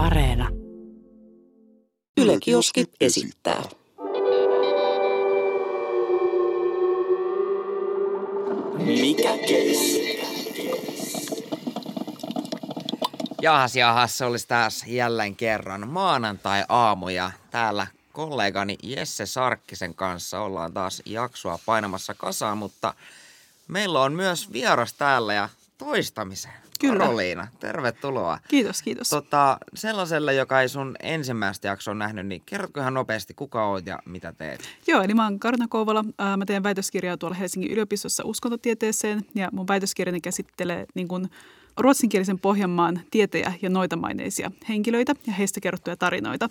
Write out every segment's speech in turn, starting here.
Areena. Yle Kioski esittää. Mikä kestää? Jahas, jahas, se olisi taas jälleen kerran maanantai-aamu ja täällä kollegani Jesse Sarkkisen kanssa ollaan taas jaksoa painamassa kasaan, mutta meillä on myös vieras täällä ja toistamiseen. Kyllä. Karoliina, tervetuloa. Kiitos, kiitos. Tota, sellaiselle, joka ei sun ensimmäistä jaksoa nähnyt, niin kerrotko ihan nopeasti, kuka oot ja mitä teet? Joo, eli mä oon Karna Kouvola. Mä teen väitöskirjaa tuolla Helsingin yliopistossa uskontotieteeseen ja mun väitöskirjani käsittelee niin kuin ruotsinkielisen Pohjanmaan tietejä ja noitamaineisia henkilöitä ja heistä kerrottuja tarinoita.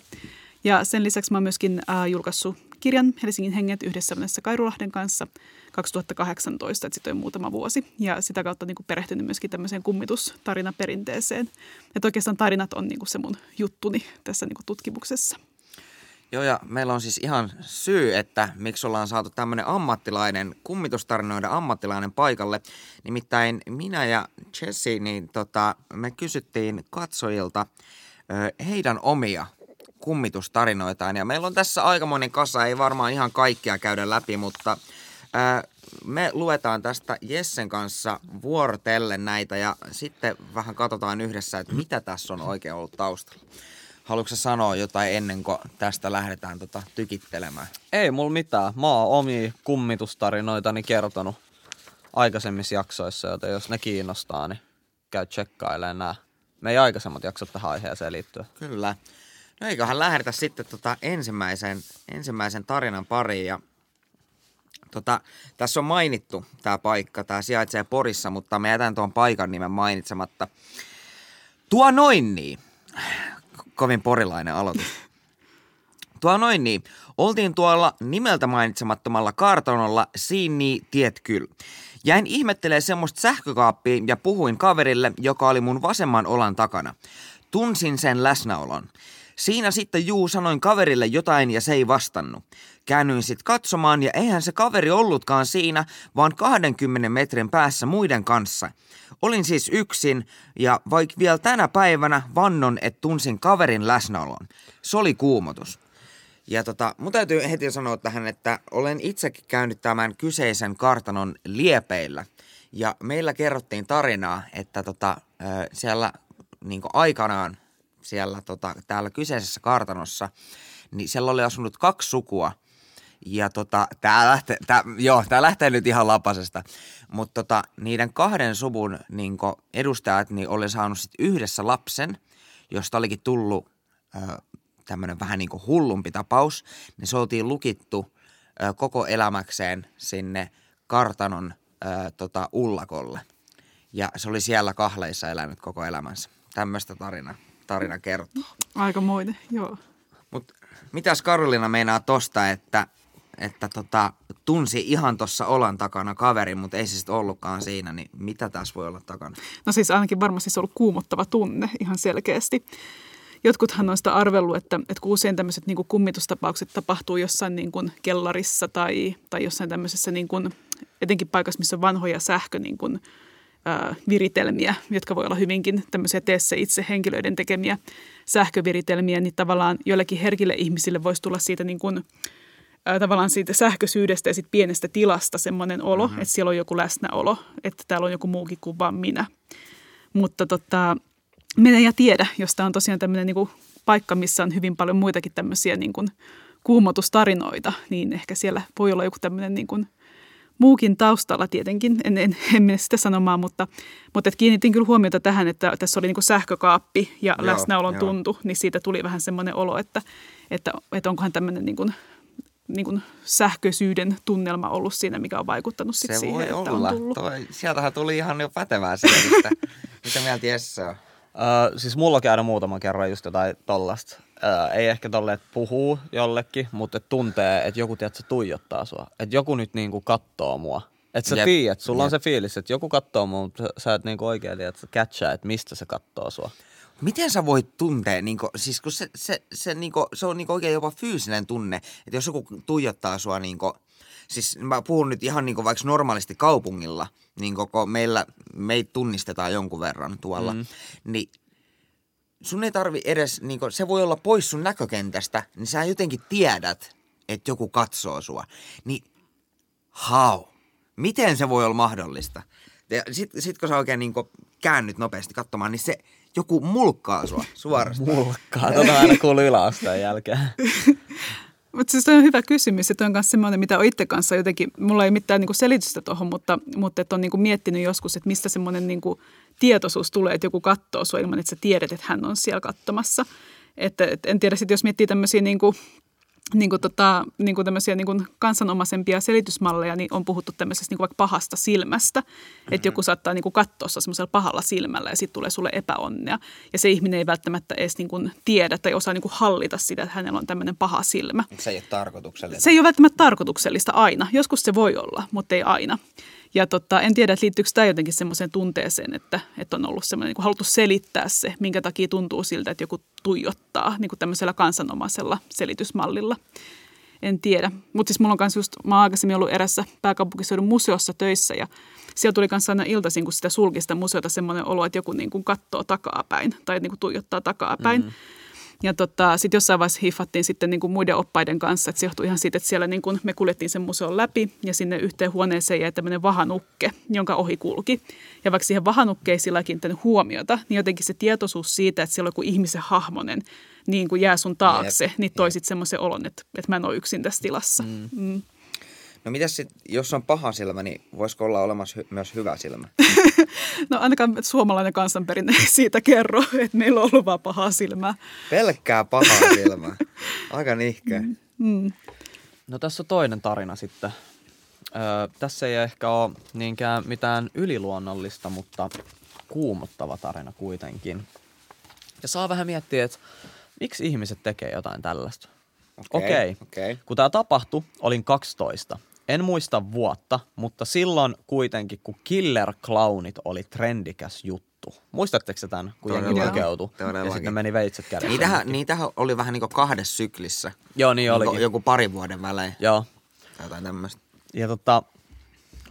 Ja sen lisäksi mä oon myöskin ää, julkaissut kirjan Helsingin henget yhdessä Vanessa Kairulahden kanssa 2018, että sitten on muutama vuosi. Ja sitä kautta niin kuin perehtynyt myöskin tämmöiseen kummitustarina-perinteeseen. Että oikeastaan tarinat on niin kuin se mun juttuni tässä niin kuin tutkimuksessa. Joo, ja meillä on siis ihan syy, että miksi ollaan saatu tämmöinen ammattilainen, kummitustarinoiden ammattilainen paikalle. Nimittäin minä ja Jesse, niin tota, me kysyttiin katsojilta heidän omia kummitustarinoitaan. Ja meillä on tässä aikamoinen kasa, ei varmaan ihan kaikkia käydä läpi, mutta ö, me luetaan tästä Jessen kanssa vuorotellen näitä ja sitten vähän katsotaan yhdessä, että mitä tässä on oikein ollut taustalla. Haluatko sanoa jotain ennen kuin tästä lähdetään tota tykittelemään? Ei mulla mitään. Mä oon omia kummitustarinoitani kertonut aikaisemmissa jaksoissa, joten jos ne kiinnostaa, niin käy tsekkailemaan nämä meidän aikaisemmat jaksot tähän aiheeseen liittyen. Kyllä. No eiköhän lähdetä sitten tota ensimmäisen, ensimmäisen tarinan pariin. Ja, tota, tässä on mainittu tämä paikka, tämä sijaitsee Porissa, mutta me jätän tuon paikan nimen mainitsematta. Tuo noin niin. Kovin porilainen aloitus. Tuo noin niin. Oltiin tuolla nimeltä mainitsemattomalla kartanolla, siinä tiet kyllä. Jäin ihmettelee semmoista sähkökaappia ja puhuin kaverille, joka oli mun vasemman olan takana. Tunsin sen läsnäolon. Siinä sitten juu sanoin kaverille jotain ja se ei vastannut. Käännyin sitten katsomaan ja eihän se kaveri ollutkaan siinä, vaan 20 metrin päässä muiden kanssa. Olin siis yksin ja vaikka vielä tänä päivänä vannon, että tunsin kaverin läsnäolon. Se oli kuumotus. Ja tota, mun täytyy heti sanoa tähän, että olen itsekin käynyt tämän kyseisen kartanon liepeillä. Ja meillä kerrottiin tarinaa, että tota, siellä niin aikanaan siellä tota, täällä kyseisessä kartanossa, niin siellä oli asunut kaksi sukua. Ja tota, tää lähtee, tää, joo, tää lähtee nyt ihan lapasesta. Mutta tota, niiden kahden suvun niin edustajat niin oli saanut sit yhdessä lapsen, josta olikin tullut tämmöinen vähän niin kuin hullumpi tapaus. Niin se oltiin lukittu ö, koko elämäkseen sinne kartanon ö, tota, ullakolle. Ja se oli siellä kahleissa elänyt koko elämänsä. Tämmöistä tarina, tarina kertoo. Aikamoinen, joo. Mutta mitäs Karolina meinaa tosta, että, että tota, tunsi ihan tuossa olan takana kaverin, mutta ei se sitten ollutkaan siinä, niin mitä tässä voi olla takana? No siis ainakin varmasti se on ollut kuumottava tunne ihan selkeästi. Jotkuthan on sitä arvellut, että, että kun usein tämmöiset niin kummitustapaukset tapahtuu jossain niin kuin kellarissa tai, tai jossain tämmöisessä niin kuin, etenkin paikassa, missä on vanhoja sähkö niin kuin, ää, viritelmiä, jotka voi olla hyvinkin tämmöisiä teessä itse henkilöiden tekemiä sähköviritelmiä, niin tavallaan joillekin herkille ihmisille voisi tulla siitä niin kuin, ää, tavallaan siitä sähköisyydestä ja siitä pienestä tilasta semmoinen olo, mm-hmm. että siellä on joku läsnäolo, että täällä on joku muukin kuin vaan minä. Mutta tota, mene ja tiedä, jos tämä on tosiaan tämmöinen niin kuin paikka, missä on hyvin paljon muitakin tämmöisiä niin kuin kuumotustarinoita, niin ehkä siellä voi olla joku tämmöinen niin kuin muukin taustalla tietenkin, en, en, en mene sitä sanomaan, mutta, mutta et kiinnitin kyllä huomiota tähän, että tässä oli niin kuin sähkökaappi ja Joo, läsnäolon joo. tuntu, niin siitä tuli vähän semmoinen olo, että, että, että onkohan tämmöinen niin kuin, niin kuin sähköisyyden tunnelma ollut siinä, mikä on vaikuttanut sit Se siihen, voi että olla. on tullut. Toi, sieltähän tuli ihan jo pätevää selvitystä. Mitä mieltä Jesse on? Öö, siis mulla on käynyt muutaman kerran just jotain tollasta. Öö, ei ehkä tolle, että puhuu jollekin, mutta et tuntee, että joku tiedät, tuijottaa sua. Että joku nyt niinku kattoo mua. Että sä Jep. tiedät, sulla on Jep. se fiilis, että joku kattoo mua, mutta sä et niinku oikein tiedä, että sä catchaa, että mistä se kattoo sua. Miten sä voit tuntea, niinku, siis kun se, se, se, niinku, se on niinku oikein jopa fyysinen tunne, että jos joku tuijottaa sua, niinku, siis mä puhun nyt ihan niinku vaikka normaalisti kaupungilla, niin koko meillä, meitä tunnistetaan jonkun verran tuolla, mm. niin sun ei tarvi edes, niin se voi olla pois sun näkökentästä, niin sä jotenkin tiedät, että joku katsoo sua. Niin how? Miten se voi olla mahdollista? Ja sit, sit kun sä oikein niin käännyt nopeasti katsomaan, niin se joku mulkkaa sua suorastaan. Mulkkaa, tota aina kuuluu yläasteen jälkeen. Mutta siis on hyvä kysymys, että on myös semmoinen, mitä on itse kanssa jotenkin, mulla ei mitään niinku selitystä tuohon, mutta, mutta että on niinku miettinyt joskus, että mistä semmoinen niinku tietoisuus tulee, että joku katsoo sua ilman, että sä tiedät, että hän on siellä katsomassa. Että, et en tiedä sitten, jos miettii tämmöisiä niinku niin kuin tota, niin kuin tämmöisiä niin kuin kansanomaisempia selitysmalleja, niin on puhuttu tämmöisestä niin kuin vaikka pahasta silmästä. Mm-hmm. Että joku saattaa niin kuin katsoa semmoisella pahalla silmällä ja sitten tulee sulle epäonnea. Ja se ihminen ei välttämättä edes niin kuin tiedä tai osaa niin kuin hallita sitä, että hänellä on tämmöinen paha silmä. Se ei ole tarkoituksellista. Se ei ole välttämättä tarkoituksellista aina. Joskus se voi olla, mutta ei aina. Ja tota, en tiedä, että liittyykö tämä jotenkin semmoiseen tunteeseen, että, että on ollut semmoinen niin haluttu selittää se, minkä takia tuntuu siltä, että joku tuijottaa niin kuin tämmöisellä kansanomaisella selitysmallilla. En tiedä. Mutta siis mulla on kanssa just, mä oon aikaisemmin ollut erässä pääkaupunkiseudun museossa töissä ja siellä tuli kanssa aina iltaisin, kun sitä sulkista museota semmoinen olo, että joku niin kuin katsoo takapäin tai niin kuin tuijottaa takapäin. Mm-hmm. Ja tota, sitten jossain vaiheessa hiffattiin sitten niin kuin muiden oppaiden kanssa, että se johtui ihan siitä, että siellä niin kuin me kuljettiin sen museon läpi ja sinne yhteen huoneeseen jäi tämmöinen vahanukke, jonka ohi kulki. Ja vaikka siihen vahanukkeen ei sillä kiinnittänyt huomiota, niin jotenkin se tietoisuus siitä, että siellä on joku ihmisen hahmonen, niin kuin jää sun taakse, Jep. niin toisit semmoisen olon, että, että mä en ole yksin tässä tilassa. Mm. Mm. No mitäs sit, jos on paha silmä, niin voisiko olla olemassa hy- myös hyvä silmä? no ainakaan suomalainen kansanperinne ei siitä kerro, että meillä on ollut vaan pahaa silmää. Pelkkää pahaa silmää. Aika nihkeä. Mm. Mm. No tässä on toinen tarina sitten. Öö, tässä ei ehkä ole niinkään mitään yliluonnollista, mutta kuumottava tarina kuitenkin. Ja saa vähän miettiä, että miksi ihmiset tekee jotain tällaista. Okei. Okay. Okay. Kun tämä tapahtui, olin 12. En muista vuotta, mutta silloin kuitenkin, kun Killer Clownit oli trendikäs juttu. Muistatteko tämän, kun jengi lukeutui? Ja sitten meni veitset kädessä. Niitähän, niitähän oli vähän niin kuin kahdessa syklissä. Joo, niin oli. Niin joku pari vuoden välein. Joo. Tai jotain tämmöistä. Ja tota,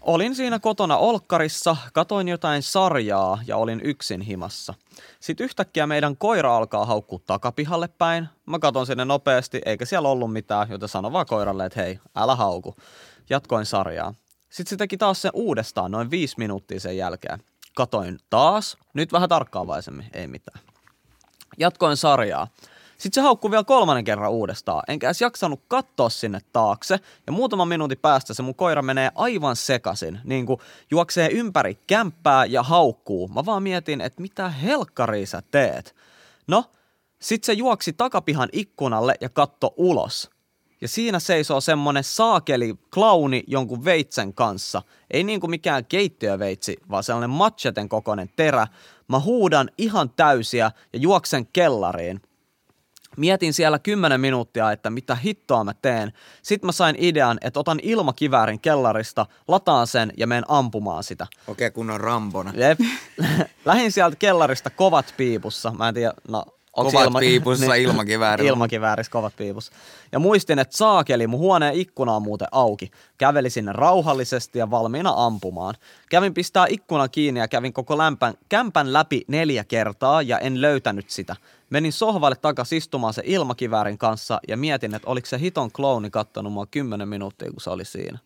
olin siinä kotona Olkkarissa, katoin jotain sarjaa ja olin yksin himassa. Sitten yhtäkkiä meidän koira alkaa haukkua takapihalle päin. Mä katon sinne nopeasti, eikä siellä ollut mitään, joten sanon vaan koiralle, että hei, älä hauku. Jatkoin sarjaa. Sitten se teki taas sen uudestaan noin viisi minuuttia sen jälkeen. Katoin taas, nyt vähän tarkkaavaisemmin, ei mitään. Jatkoin sarjaa. Sitten se haukkui vielä kolmannen kerran uudestaan. Enkä edes jaksanut katsoa sinne taakse. Ja muutaman minuutin päästä se mun koira menee aivan sekasin. Niin kuin juoksee ympäri kämppää ja haukkuu. Mä vaan mietin, että mitä helkkaria sä teet. No, sit se juoksi takapihan ikkunalle ja katto ulos. Ja siinä seisoo semmonen saakeli klauni jonkun veitsen kanssa. Ei niinku mikään keittiöveitsi, vaan sellainen matcheten kokoinen terä. Mä huudan ihan täysiä ja juoksen kellariin. Mietin siellä 10 minuuttia, että mitä hittoa mä teen. Sitten mä sain idean, että otan ilmakiväärin kellarista, lataan sen ja menen ampumaan sitä. Okei, okay, kun on rambona. Jep. Lähin sieltä kellarista kovat piipussa. Mä en tiedä, no Kovat ilma... piipussa niin, ilmakiväärillä. Ilmakiväärissä kovat piipussa. Ja muistin, että saakeli, mun huoneen ikkuna on muuten auki. Käveli sinne rauhallisesti ja valmiina ampumaan. Kävin pistää ikkuna kiinni ja kävin koko lämpän, kämpän läpi neljä kertaa ja en löytänyt sitä. Menin sohvalle takaisin istumaan se ilmakiväärin kanssa ja mietin, että oliko se hiton klooni kattonut mua kymmenen minuuttia, kun se oli siinä.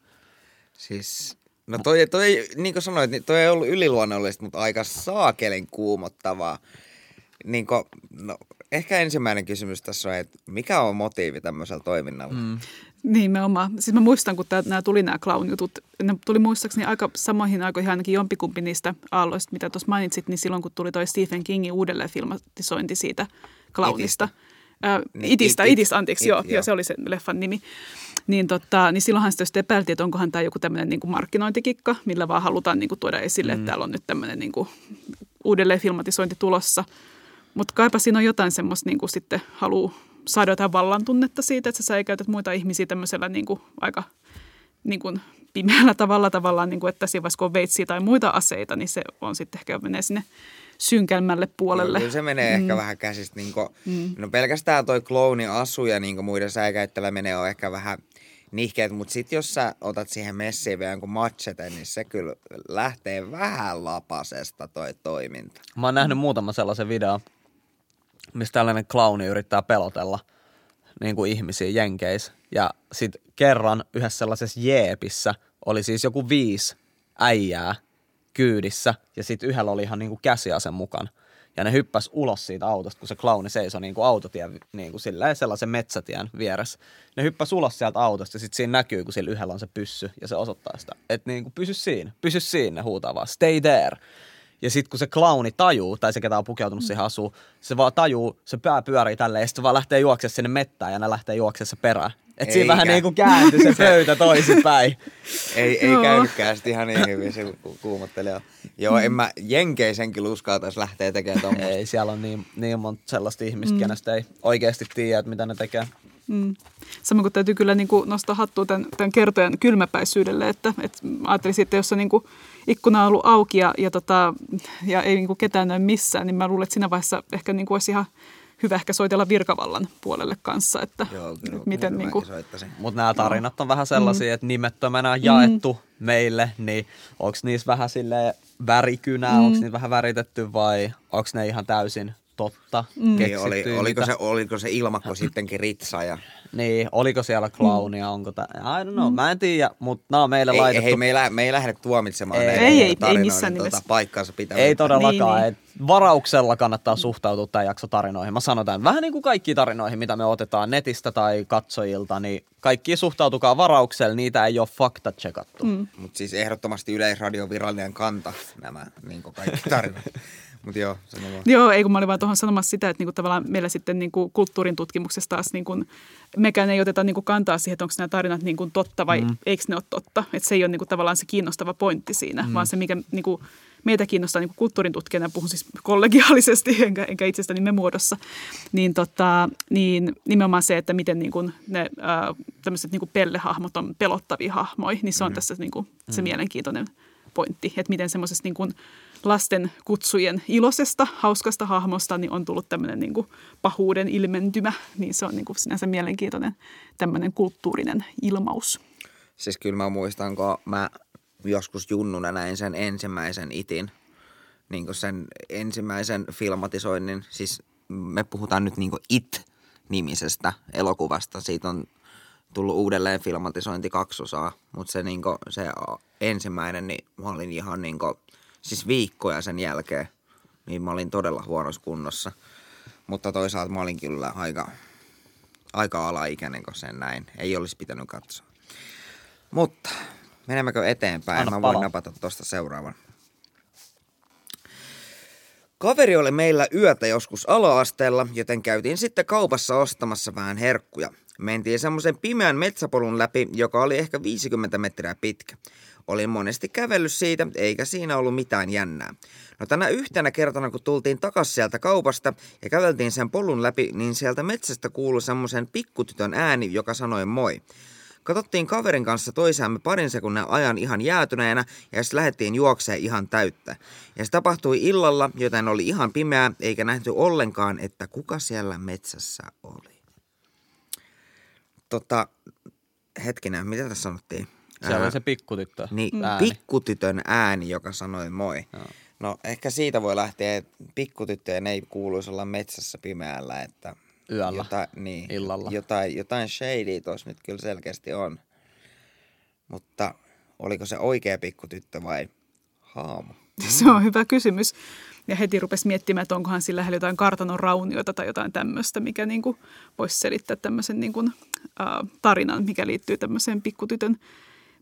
Siis, no toi, toi niin kuin sanoit, niin toi ei ollut yliluonnollista, mutta aika saakelen kuumottavaa niin kuin, no, ehkä ensimmäinen kysymys tässä on, että mikä on motiivi tämmöisellä toiminnalla? Mm. Nimenomaan. Siis mä muistan, kun nämä tuli nämä clown-jutut, ne tuli muistaakseni aika samoihin aikoihin ainakin jompikumpi niistä aalloista, mitä tuossa mainitsit, niin silloin kun tuli toi Stephen Kingin uudelleen filmatisointi siitä clownista. Itistä, äh, niin, itistä, it, itistä, anteeksi, it, joo, joo. joo, se oli se leffan nimi. Niin, tota, niin silloinhan sitä sitten epäiltiin, että onkohan tämä joku tämmöinen niin markkinointikikka, millä vaan halutaan niin kuin, tuoda esille, mm. että täällä on nyt tämmöinen niin kuin, uudelleen filmatisointi tulossa – mutta kaipa siinä on jotain semmoista niin kuin sitten haluaa saada jotain vallan tunnetta siitä, että sä säikäytät muita ihmisiä tämmöisellä niin kuin aika niin kuin pimeällä tavalla tavallaan, niin kuin, että siinä vaiheessa kun on veitsiä tai muita aseita, niin se on sitten ehkä menee sinne synkälmälle puolelle. Kyllä se menee mm. ehkä vähän käsistä. Niin kuin, mm. No pelkästään toi klooni asu ja niin muiden säikäyttäjillä menee on ehkä vähän nihkeet, mutta sitten jos sä otat siihen messiin vielä jonkun machete, niin se kyllä lähtee vähän lapasesta toi toiminta. Mä oon nähnyt muutama sellaisen video, missä tällainen clowni yrittää pelotella niin kuin ihmisiä jenkeis. Ja sitten kerran yhdessä sellaisessa jeepissä oli siis joku viisi äijää kyydissä ja sitten yhdellä oli ihan niin kuin käsiase mukana. Ja ne hyppäs ulos siitä autosta, kun se clowni seisoi niin kuin autotien niin kuin silleen sellaisen metsätien vieressä. Ne hyppäs ulos sieltä autosta ja sitten siinä näkyy, kun sillä yhdellä on se pyssy ja se osoittaa sitä. Että niin kuin pysy siinä, pysy siinä, ne huutaa vaan stay there. Ja sitten kun se clowni tajuu, tai se ketä on pukeutunut siihen asuun, se vaan tajuu, se pää pyörii tälleen, ja sitten se vaan lähtee juoksemaan sinne mettään, ja ne lähtee juoksemaan se perään. Et siinä vähän niin kuin kääntyi se pöytä toisinpäin. Ei, ei käynytkään sitten ihan niin hyvin se ku- kuumottelija. Joo, en mä jenkeisenkin uskaltaisi lähteä tekemään tuommoista. Ei, siellä on niin, niin monta sellaista ihmistä, mm. kenestä ei oikeasti tiedä, että mitä ne tekee. Mm. Samoin kuin täytyy kyllä niin kuin nostaa hattua tämän, tämän kertojan kylmäpäisyydelle, että, että ajattelin sitten, jos on niin kuin ikkuna on ollut auki ja, ja, tota, ja ei niin kuin ketään näy missään, niin mä luulen, että siinä vaiheessa ehkä niin kuin olisi ihan hyvä ehkä soitella virkavallan puolelle kanssa, että, Joo, kyllä, että miten niin kuin. Mutta nämä tarinat on vähän sellaisia, mm. että nimettömänä jaettu mm. meille, niin onko niissä vähän sille värikynää, mm. onko niitä vähän väritetty vai onko ne ihan täysin totta, mm. Niin, oli, oliko, se, oliko se ilmakko sittenkin ritsa ja... Niin, oliko siellä clownia, onko tämä, I don't know, mä en tiedä, mutta nämä on meille Ei, laitettu. hei, me ei, lä- me ei lähde tuomitsemaan Ei, näitä ei, ei, ei missään tuota, nimessä. paikkaansa pitää. Ei todellakaan. Niin, Niin, niin. Varauksella kannattaa suhtautua tämän jakso tarinoihin. Mä sanon tämän vähän niin kuin kaikkiin tarinoihin, mitä me otetaan netistä tai katsojilta, niin kaikki suhtautukaa varauksella, niitä ei ole fakta tsekattu. Mm. Mutta siis ehdottomasti Yleisradion virallinen kanta nämä niin kaikki tarinat. Mutta joo, sano vaan. Joo, ei kun mä olin vaan tuohon sanomassa sitä, että niinku tavallaan meillä sitten niinku kulttuurin tutkimuksessa taas niinku, mekään ei oteta niinku kantaa siihen, että onko nämä tarinat niinku totta vai mm. eikö ne ole totta. Että se ei ole niinku tavallaan se kiinnostava pointti siinä, mm. vaan se, mikä niinku, meitä kiinnostaa niinku kulttuurin tutkijana, puhun siis kollegiaalisesti enkä, enkä itsestäni me muodossa, niin, tota, niin nimenomaan se, että miten niinku ne ää, tämmöiset niinku pellehahmot on pelottavia hahmoja, niin se on mm. tässä niinku se mm. mielenkiintoinen pointti, että miten semmoisessa niin kuin lasten kutsujen iloisesta, hauskasta hahmosta niin on tullut tämmöinen niin kuin pahuuden ilmentymä, niin se on niin kuin sinänsä mielenkiintoinen tämmöinen kulttuurinen ilmaus. Siis kyllä mä muistan, kun mä joskus junnuna näin sen ensimmäisen itin, niin kuin sen ensimmäisen filmatisoinnin. Siis me puhutaan nyt niin kuin It-nimisestä elokuvasta. Siitä on tullut uudelleen filmatisointi kaksosaa, mutta se, niin kuin, se ensimmäinen, niin mä olin ihan niin kuin, siis viikkoja sen jälkeen, niin mä olin todella huonossa kunnossa. Mutta toisaalta mä olin kyllä aika, aika alaikäinen, kun sen näin. Ei olisi pitänyt katsoa. Mutta menemmekö eteenpäin? Anna Mä voin napata tuosta seuraavan. Kaveri oli meillä yötä joskus ala-asteella, joten käytiin sitten kaupassa ostamassa vähän herkkuja. Mentiin semmoisen pimeän metsäpolun läpi, joka oli ehkä 50 metriä pitkä. Olin monesti kävellyt siitä, eikä siinä ollut mitään jännää. No tänä yhtenä kertana, kun tultiin takas sieltä kaupasta ja käveltiin sen polun läpi, niin sieltä metsästä kuului semmoisen pikkutytön ääni, joka sanoi moi. Katsottiin kaverin kanssa toisiamme parin sekunnin ajan ihan jäätyneenä ja sitten lähdettiin juokseen ihan täyttä. Ja se tapahtui illalla, joten oli ihan pimeää, eikä nähty ollenkaan, että kuka siellä metsässä oli. Tota, hetkinen, mitä tässä sanottiin? Siellä Ää, oli se pikkutyttö. niin, ääni. pikkutytön ääni, joka sanoi moi. Joo. No ehkä siitä voi lähteä, että pikkutyttöjen ei kuuluisi olla metsässä pimeällä, että Yöllä. Jotain, niin, Illalla. Jotain, jotain shady tuossa nyt kyllä selkeästi on. Mutta oliko se oikea pikkutyttö vai haamu? Se on hyvä kysymys. Ja heti rupesi miettimään, että onkohan sillä lähellä jotain kartanon raunioita tai jotain tämmöistä, mikä niin kuin voisi selittää tämmöisen niin kuin, äh, tarinan, mikä liittyy tämmöiseen pikkutytön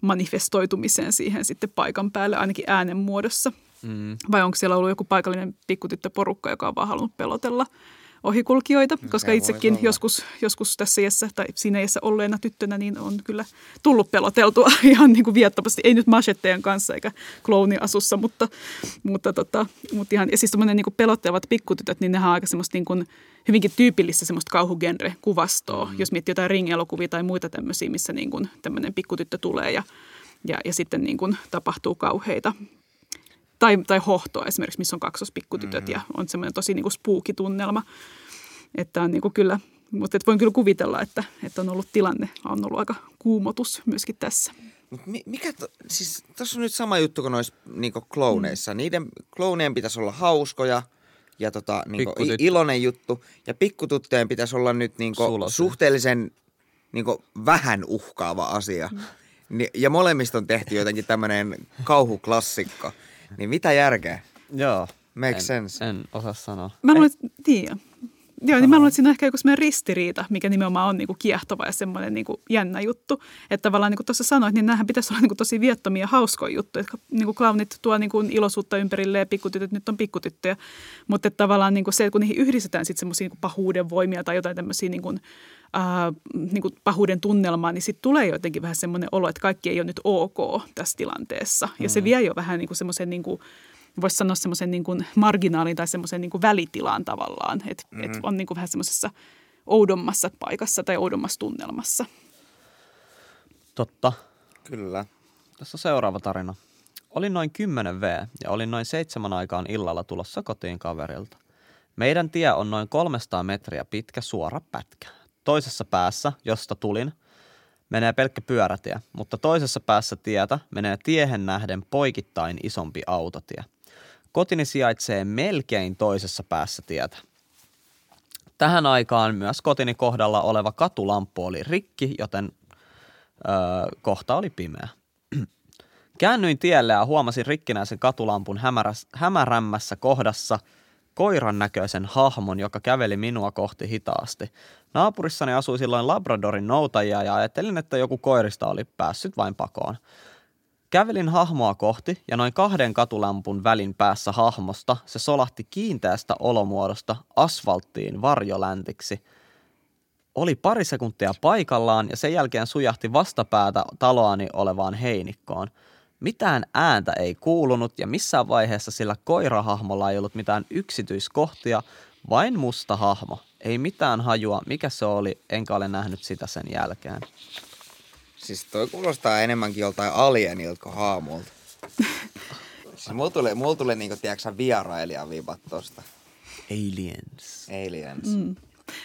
manifestoitumiseen siihen sitten paikan päälle, ainakin äänen muodossa. Mm. Vai onko siellä ollut joku paikallinen pikkutyttöporukka, joka on vaan halunnut pelotella ohikulkijoita, koska se voisi itsekin joskus, joskus tässä iässä tai siinä iässä olleena tyttönä niin on kyllä tullut peloteltua ihan niin kuin viattomasti. Ei nyt machetteen kanssa eikä klouniasussa, mutta, mutta, tota, mutta ihan, ja siis semmoinen niin pelottelevat pikkutytöt, niin nehän on aika semmoista niin kuin, hyvinkin tyypillistä semmoista kauhugenre-kuvastoa, mm. jos miettii jotain ringelokuvia tai muita tämmöisiä, missä niin kuin tämmöinen pikkutyttö tulee ja, ja, ja sitten niin kuin tapahtuu kauheita tai, tai hohtoa esimerkiksi, missä on kaksospikkutytöt mm-hmm. ja on semmoinen tosi niin kuin spookitunnelma. Että on niin kuin kyllä, mutta et voin kyllä kuvitella, että, että on ollut tilanne, on ollut aika kuumotus myöskin tässä. Mut mi- mikä, to, siis tässä on nyt sama juttu kuin noissa niinku klooneissa. Mm. Niiden kloonien pitäisi olla hauskoja ja tota, niinku, iloinen juttu. Ja pikkututtujen pitäisi olla nyt niinku, Sulosia. suhteellisen niinku, vähän uhkaava asia. Ni, ja molemmista on tehty jotenkin tämmöinen kauhuklassikko. Niin mitä järkeä? Joo. Makes en, sense. En osaa sanoa. Mä luulen, että, tiedä. Joo, niin mä luulen, että siinä on ehkä joku semmoinen ristiriita, mikä nimenomaan on niinku kiehtova ja semmoinen niinku jännä juttu. Että tavallaan niin kuin tuossa sanoit, niin näähän pitäisi olla niinku tosi viettomia ja hauskoja juttuja. Että niinku clownit tuo niinku iloisuutta ympärille ja pikkutytöt nyt on pikkutyttöjä. Mutta että tavallaan niinku se, että kun niihin yhdistetään sitten semmoisia niinku pahuuden voimia tai jotain tämmöisiä niinku, ää, niinku pahuuden tunnelmaa, niin sitten tulee jotenkin vähän semmoinen olo, että kaikki ei ole nyt ok tässä tilanteessa. Ja se vie jo vähän niinku semmoisen niinku, voisi sanoa semmoisen niin kuin marginaalin tai semmoisen niin kuin välitilaan tavallaan, että mm. et on niin kuin vähän semmoisessa oudommassa paikassa tai oudommassa tunnelmassa. Totta. Kyllä. Tässä on seuraava tarina. Olin noin 10 V ja olin noin seitsemän aikaan illalla tulossa kotiin kaverilta. Meidän tie on noin 300 metriä pitkä suora pätkä. Toisessa päässä, josta tulin, menee pelkkä pyörätie, mutta toisessa päässä tietä menee tiehen nähden poikittain isompi autotie. Kotini sijaitsee melkein toisessa päässä tietä. Tähän aikaan myös kotini kohdalla oleva katulamppu oli rikki, joten öö, kohta oli pimeä. Käännyin tielle ja huomasin rikkinäisen katulampun hämäräs, hämärämmässä kohdassa koiran näköisen hahmon, joka käveli minua kohti hitaasti. Naapurissani asui silloin Labradorin noutajia ja ajattelin, että joku koirista oli päässyt vain pakoon. Kävelin hahmoa kohti ja noin kahden katulampun välin päässä hahmosta se solahti kiinteästä olomuodosta asfalttiin varjoläntiksi. Oli pari sekuntia paikallaan ja sen jälkeen sujahti vastapäätä taloani olevaan heinikkoon. Mitään ääntä ei kuulunut ja missään vaiheessa sillä koirahahmolla ei ollut mitään yksityiskohtia, vain musta hahmo. Ei mitään hajua, mikä se oli, enkä ole nähnyt sitä sen jälkeen. Siis toi kuulostaa enemmänkin joltain alienilta kuin haamulta. siis mulla tulee, mulla tulee niinku, tiedätkö vierailijan viivat tosta. Aliens. Aliens. Mm.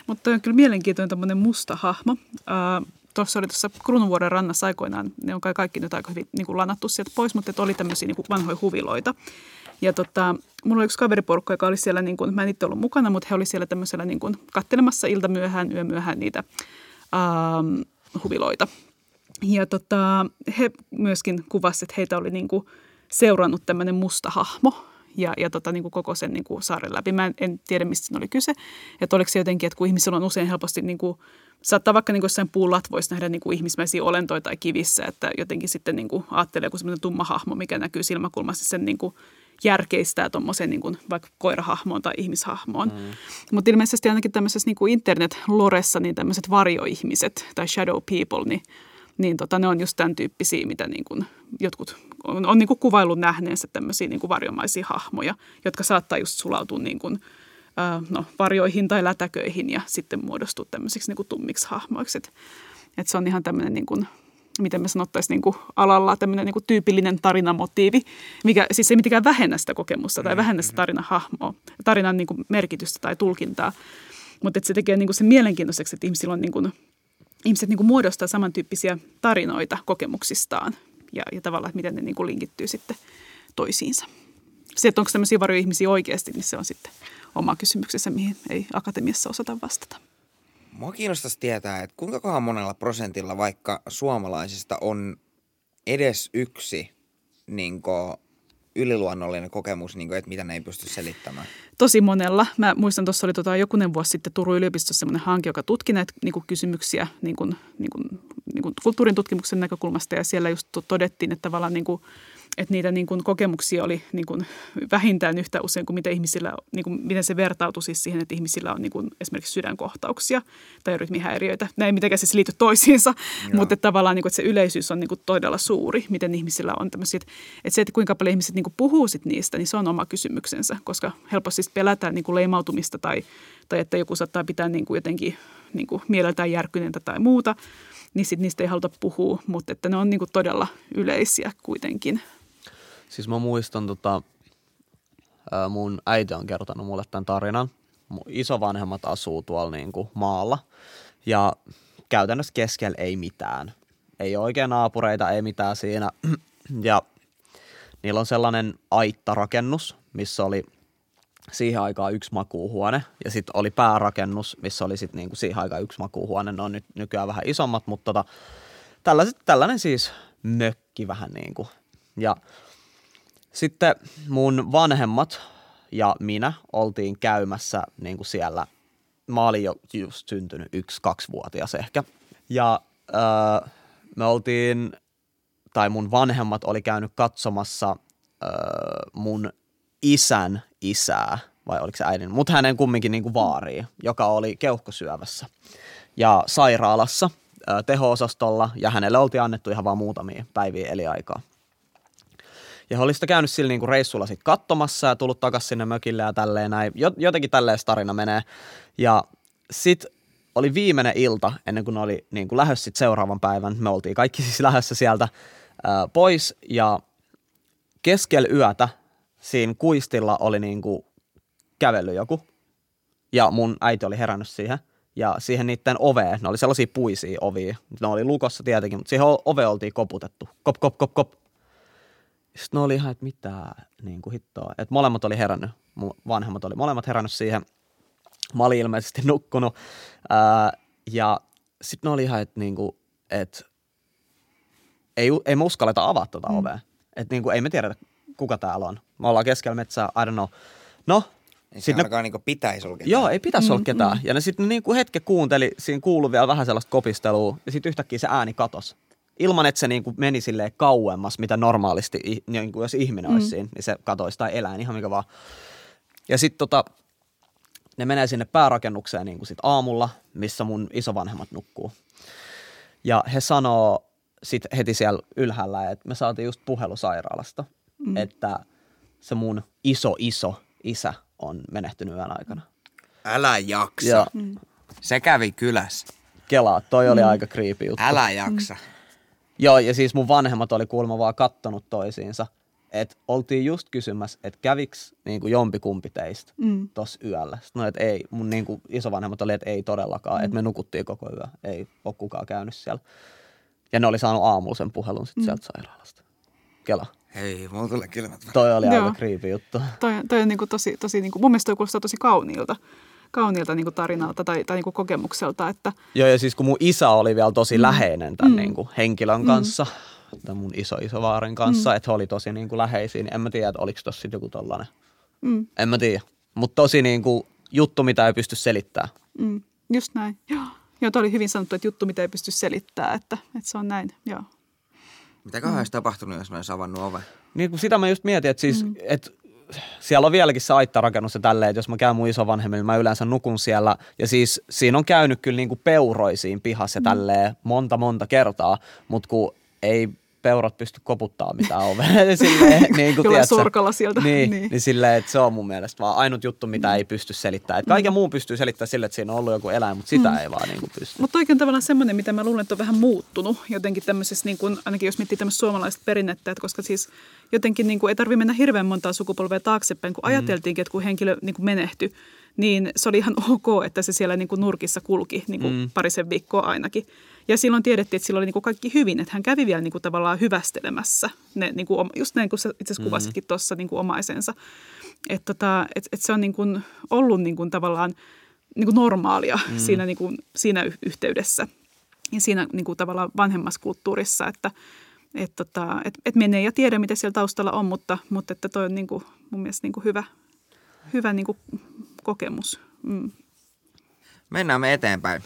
Mutta toi on kyllä mielenkiintoinen tämmöinen musta hahmo. Uh, Tuossa oli tuossa Kruununvuoren rannassa aikoinaan, ne on kai kaikki nyt aika hyvin niin kuin lanattu sieltä pois, mutta että oli tämmöisiä niin kuin vanhoja huviloita. Ja tota, mulla oli yksi kaveriporukka, joka oli siellä, niin kuin, mä en itse ollut mukana, mutta he oli siellä tämmöisellä niin kuin, kattelemassa iltamyöhään, yömyöhään niitä ähm, huviloita. Ja tota, he myöskin kuvasivat, että heitä oli niin kuin seurannut tämmöinen musta hahmo ja, ja tota, niin kuin koko sen niin kuin saaren läpi. Mä en, en tiedä, mistä siinä oli kyse. Että oliko se jotenkin, että kun ihmisillä on usein helposti, niin kuin, saattaa vaikka niin kuin jossain puulatvoissa nähdä niin kuin ihmismäisiä olentoja tai kivissä, että jotenkin sitten niin kuin ajattelee joku semmoinen tumma hahmo, mikä näkyy silmäkulmassa sen niin kuin järkeistää tuommoisen niin kuin vaikka koirahahmoon tai ihmishahmoon. Mm. Mutta ilmeisesti ainakin tämmöisessä niin internet-loressa niin tämmöiset varjoihmiset tai shadow people, niin niin tota, ne on just tämän tyyppisiä, mitä niin kuin jotkut on, on niin kuin kuvaillut nähneensä tämmöisiä niin kuin varjomaisia hahmoja, jotka saattaa just sulautua niin kuin, ää, no, varjoihin tai lätäköihin ja sitten muodostua tämmöisiksi niin kuin tummiksi hahmoiksi. Et, et se on ihan tämmöinen, niin kuin, miten me sanottaisiin niin kuin alalla, tämmöinen niin kuin tyypillinen tarinamotiivi, mikä siis ei mitenkään vähennä sitä kokemusta tai vähennä sitä tarinahahmoa, tarinan niin kuin merkitystä tai tulkintaa, mutta se tekee niin kuin sen mielenkiintoiseksi, että ihmisillä on niin kuin, ihmiset niin kuin muodostaa samantyyppisiä tarinoita kokemuksistaan ja, ja tavallaan, että miten ne niin kuin linkittyy sitten toisiinsa. Se, että onko tämmöisiä varjoihmisiä oikeasti, niin se on sitten oma kysymyksensä, mihin ei akatemiassa osata vastata. Mua kiinnostaisi tietää, että kuinka kohan monella prosentilla vaikka suomalaisista on edes yksi niin yliluonnollinen kokemus, niin kuin, että mitä ne ei pysty selittämään. Tosi monella. Mä muistan, tuossa oli tota, jokunen vuosi sitten Turun yliopistossa sellainen hanke, joka tutki näitä niin kuin kysymyksiä niin kuin, niin kuin, niin kuin kulttuurin tutkimuksen näkökulmasta. Ja siellä just todettiin, että tavallaan niin kuin, että niitä niin kuin kokemuksia oli niin kuin vähintään yhtä usein kuin mitä ihmisillä, niin kuin miten se vertautui siis siihen, että ihmisillä on niin kuin esimerkiksi sydänkohtauksia tai rytmihäiriöitä. Nämä ei mitenkään siis liity toisiinsa, Joo. mutta että tavallaan niin kuin, että se yleisyys on niin kuin todella suuri, miten ihmisillä on tämmöisiä. Että se, että kuinka paljon ihmiset niin kuin puhuu sit niistä, niin se on oma kysymyksensä, koska helposti siis pelätään niin kuin leimautumista tai, tai että joku saattaa pitää niin kuin jotenkin niin kuin mieleltään järkyneitä tai muuta, niin sit niistä ei haluta puhua, mutta että ne on niin kuin todella yleisiä kuitenkin. Siis mä muistan tota, mun äiti on kertonut mulle tämän tarinan. Mun isovanhemmat asuu tuolla niinku maalla ja käytännössä keskellä ei mitään. Ei oikein naapureita, ei mitään siinä. Ja niillä on sellainen aittarakennus, missä oli siihen aikaan yksi makuuhuone ja sitten oli päärakennus, missä oli sitten niinku siihen aikaan yksi makuuhuone. Ne on nyt nykyään vähän isommat, mutta tota, tällaiset, tällainen siis mökki vähän niin kuin. Ja sitten mun vanhemmat ja minä oltiin käymässä niin kuin siellä. Mä olin jo just syntynyt yksi, kaksivuotias ehkä. Ja öö, me oltiin, tai mun vanhemmat oli käynyt katsomassa öö, mun isän isää, vai oliko se äidin, mutta hänen kumminkin niin kuin vaariin, joka oli keuhkosyövässä ja sairaalassa teho-osastolla, ja hänelle oltiin annettu ihan vaan muutamia päiviä eliaikaa. Ja oli sitä käynyt sillä niinku reissulla sit katsomassa ja tullut takaisin sinne mökille ja tälleen näin. Jotenkin tälleen tarina menee. Ja sit oli viimeinen ilta ennen kuin oli niinku lähdössä sit seuraavan päivän. Me oltiin kaikki siis lähdössä sieltä pois ja keskellä yötä siinä kuistilla oli niinku kävellyt joku. Ja mun äiti oli herännyt siihen. Ja siihen niiden oveen, ne oli sellaisia puisia ovia. Ne oli lukossa tietenkin, mutta siihen ove oltiin koputettu. Kop, kop, kop, kop sitten ne oli ihan, että mitä niin kuin hittoa. Että molemmat oli herännyt, mun vanhemmat oli molemmat herännyt siihen. Mä olin ilmeisesti nukkunut. Ää, ja sitten ne oli ihan, että, niin kuin, että ei, ei me uskalleta avata tuota mm. ovea. Että niin kuin, ei me tiedetä, kuka täällä on. Me ollaan keskellä metsää, I don't know. No, niin se ainakaan ne, niin pitäisi olla ketään. Joo, ei pitäisi mm, olla ketään. Mm. Ja ne sitten niin hetken kuunteli, siinä kuului vielä vähän sellaista kopistelua, ja sitten yhtäkkiä se ääni katosi ilman, että se niin kuin meni silleen kauemmas, mitä normaalisti, niin kuin jos ihminen olisi mm. siinä, niin se katoisi tai eläin, ihan mikä vaan. Ja sitten tota, ne menee sinne päärakennukseen niin kuin sit aamulla, missä mun isovanhemmat nukkuu. Ja he sanoo sit heti siellä ylhäällä, että me saatiin just puhelu sairaalasta, mm. että se mun iso iso isä on menehtynyt yön aikana. Älä jaksa. Ja, mm. Se kävi kylässä. Kelaa, toi oli mm. aika creepy juttu. Älä jaksa. Mm. Joo, ja siis mun vanhemmat oli kuulemma vaan kattonut toisiinsa. Että oltiin just kysymässä, että käviks niin kuin jompikumpi teistä mm. tossa yöllä. Sitten no, että ei, mun niin kuin isovanhemmat oli, että ei todellakaan, mm. että me nukuttiin koko yö. Ei ole kukaan käynyt siellä. Ja ne oli saanut aamulla sen puhelun sitten mm. sieltä sairaalasta. Kela. Hei, mulla tulee kylmät Toi oli Joo. aika creepy juttu. Toi, toi on niin kuin tosi, tosi niin kuin, mun mielestä toi kuulostaa tosi kauniilta kauniilta niin kuin tarinalta tai, tai niin kuin kokemukselta. Että... Joo, ja siis kun mun isä oli vielä tosi mm. läheinen tämän mm. niin kuin henkilön mm. kanssa, tämän mun iso iso vaaren kanssa, mm. että he oli tosi niin kuin läheisiä, niin en mä tiedä, että oliko tossa joku tollainen. Mm. En mä tiedä. Mutta tosi niin kuin juttu, mitä ei pysty selittämään. Mm. Just näin, joo. Joo, toi oli hyvin sanottu, että juttu, mitä ei pysty selittämään, että, että se on näin, joo. Mitä mm. olisi tapahtunut, jos ne olisi avannut oven? Niin sitä mä just mietin, että siis, mm. että siellä on vieläkin se aittarakennus ja tälleen, että jos mä käyn mun isovanhemmilla, niin mä yleensä nukun siellä. Ja siis siinä on käynyt kyllä niinku peuroisiin pihassa mm. tälleen monta monta kertaa, mutta kun ei peurat pysty koputtaa mitään ovea. silleen, niin kuin, Kyllä sorkalla sieltä. Niin, niin. niin silleen, että se on mun mielestä vaan ainut juttu, mitä mm. ei pysty selittämään. Että kaiken mm. muun pystyy selittämään sille, että siinä on ollut joku eläin, mutta sitä mm. ei vaan niin kuin pysty. Mutta oikein tavallaan semmoinen, mitä mä luulen, että on vähän muuttunut jotenkin tämmöisessä, niin kuin, ainakin jos miettii tämmöistä suomalaista perinnettä, että koska siis jotenkin niin kuin, ei tarvitse mennä hirveän montaa sukupolvea taaksepäin, kun mm. ajateltiinkin, että kun henkilö niin kuin menehtyi, niin se oli ihan ok, että se siellä niin kuin nurkissa kulki niin kuin mm. parisen viikkoa ainakin. Ja silloin tiedettiin, että sillä oli niin kuin kaikki hyvin, että hän kävi vielä niin kuin tavallaan hyvästelemässä, ne, niin kuin, just näin kuin sä itse asiassa kuvasitkin mm. tuossa niin kuin omaisensa. Että tota, et, et se on niin kuin ollut niin kuin tavallaan niin kuin normaalia mm. siinä, niin kuin, siinä yhteydessä ja siinä niin kuin tavallaan vanhemmassa kulttuurissa, että et tota, et, et menee ja tiedä, mitä siellä taustalla on, mutta, mutta että toi on niin kuin, mun mielestä niin kuin hyvä, hyvä niin kuin kokemus. Mm. Mennään me eteenpäin.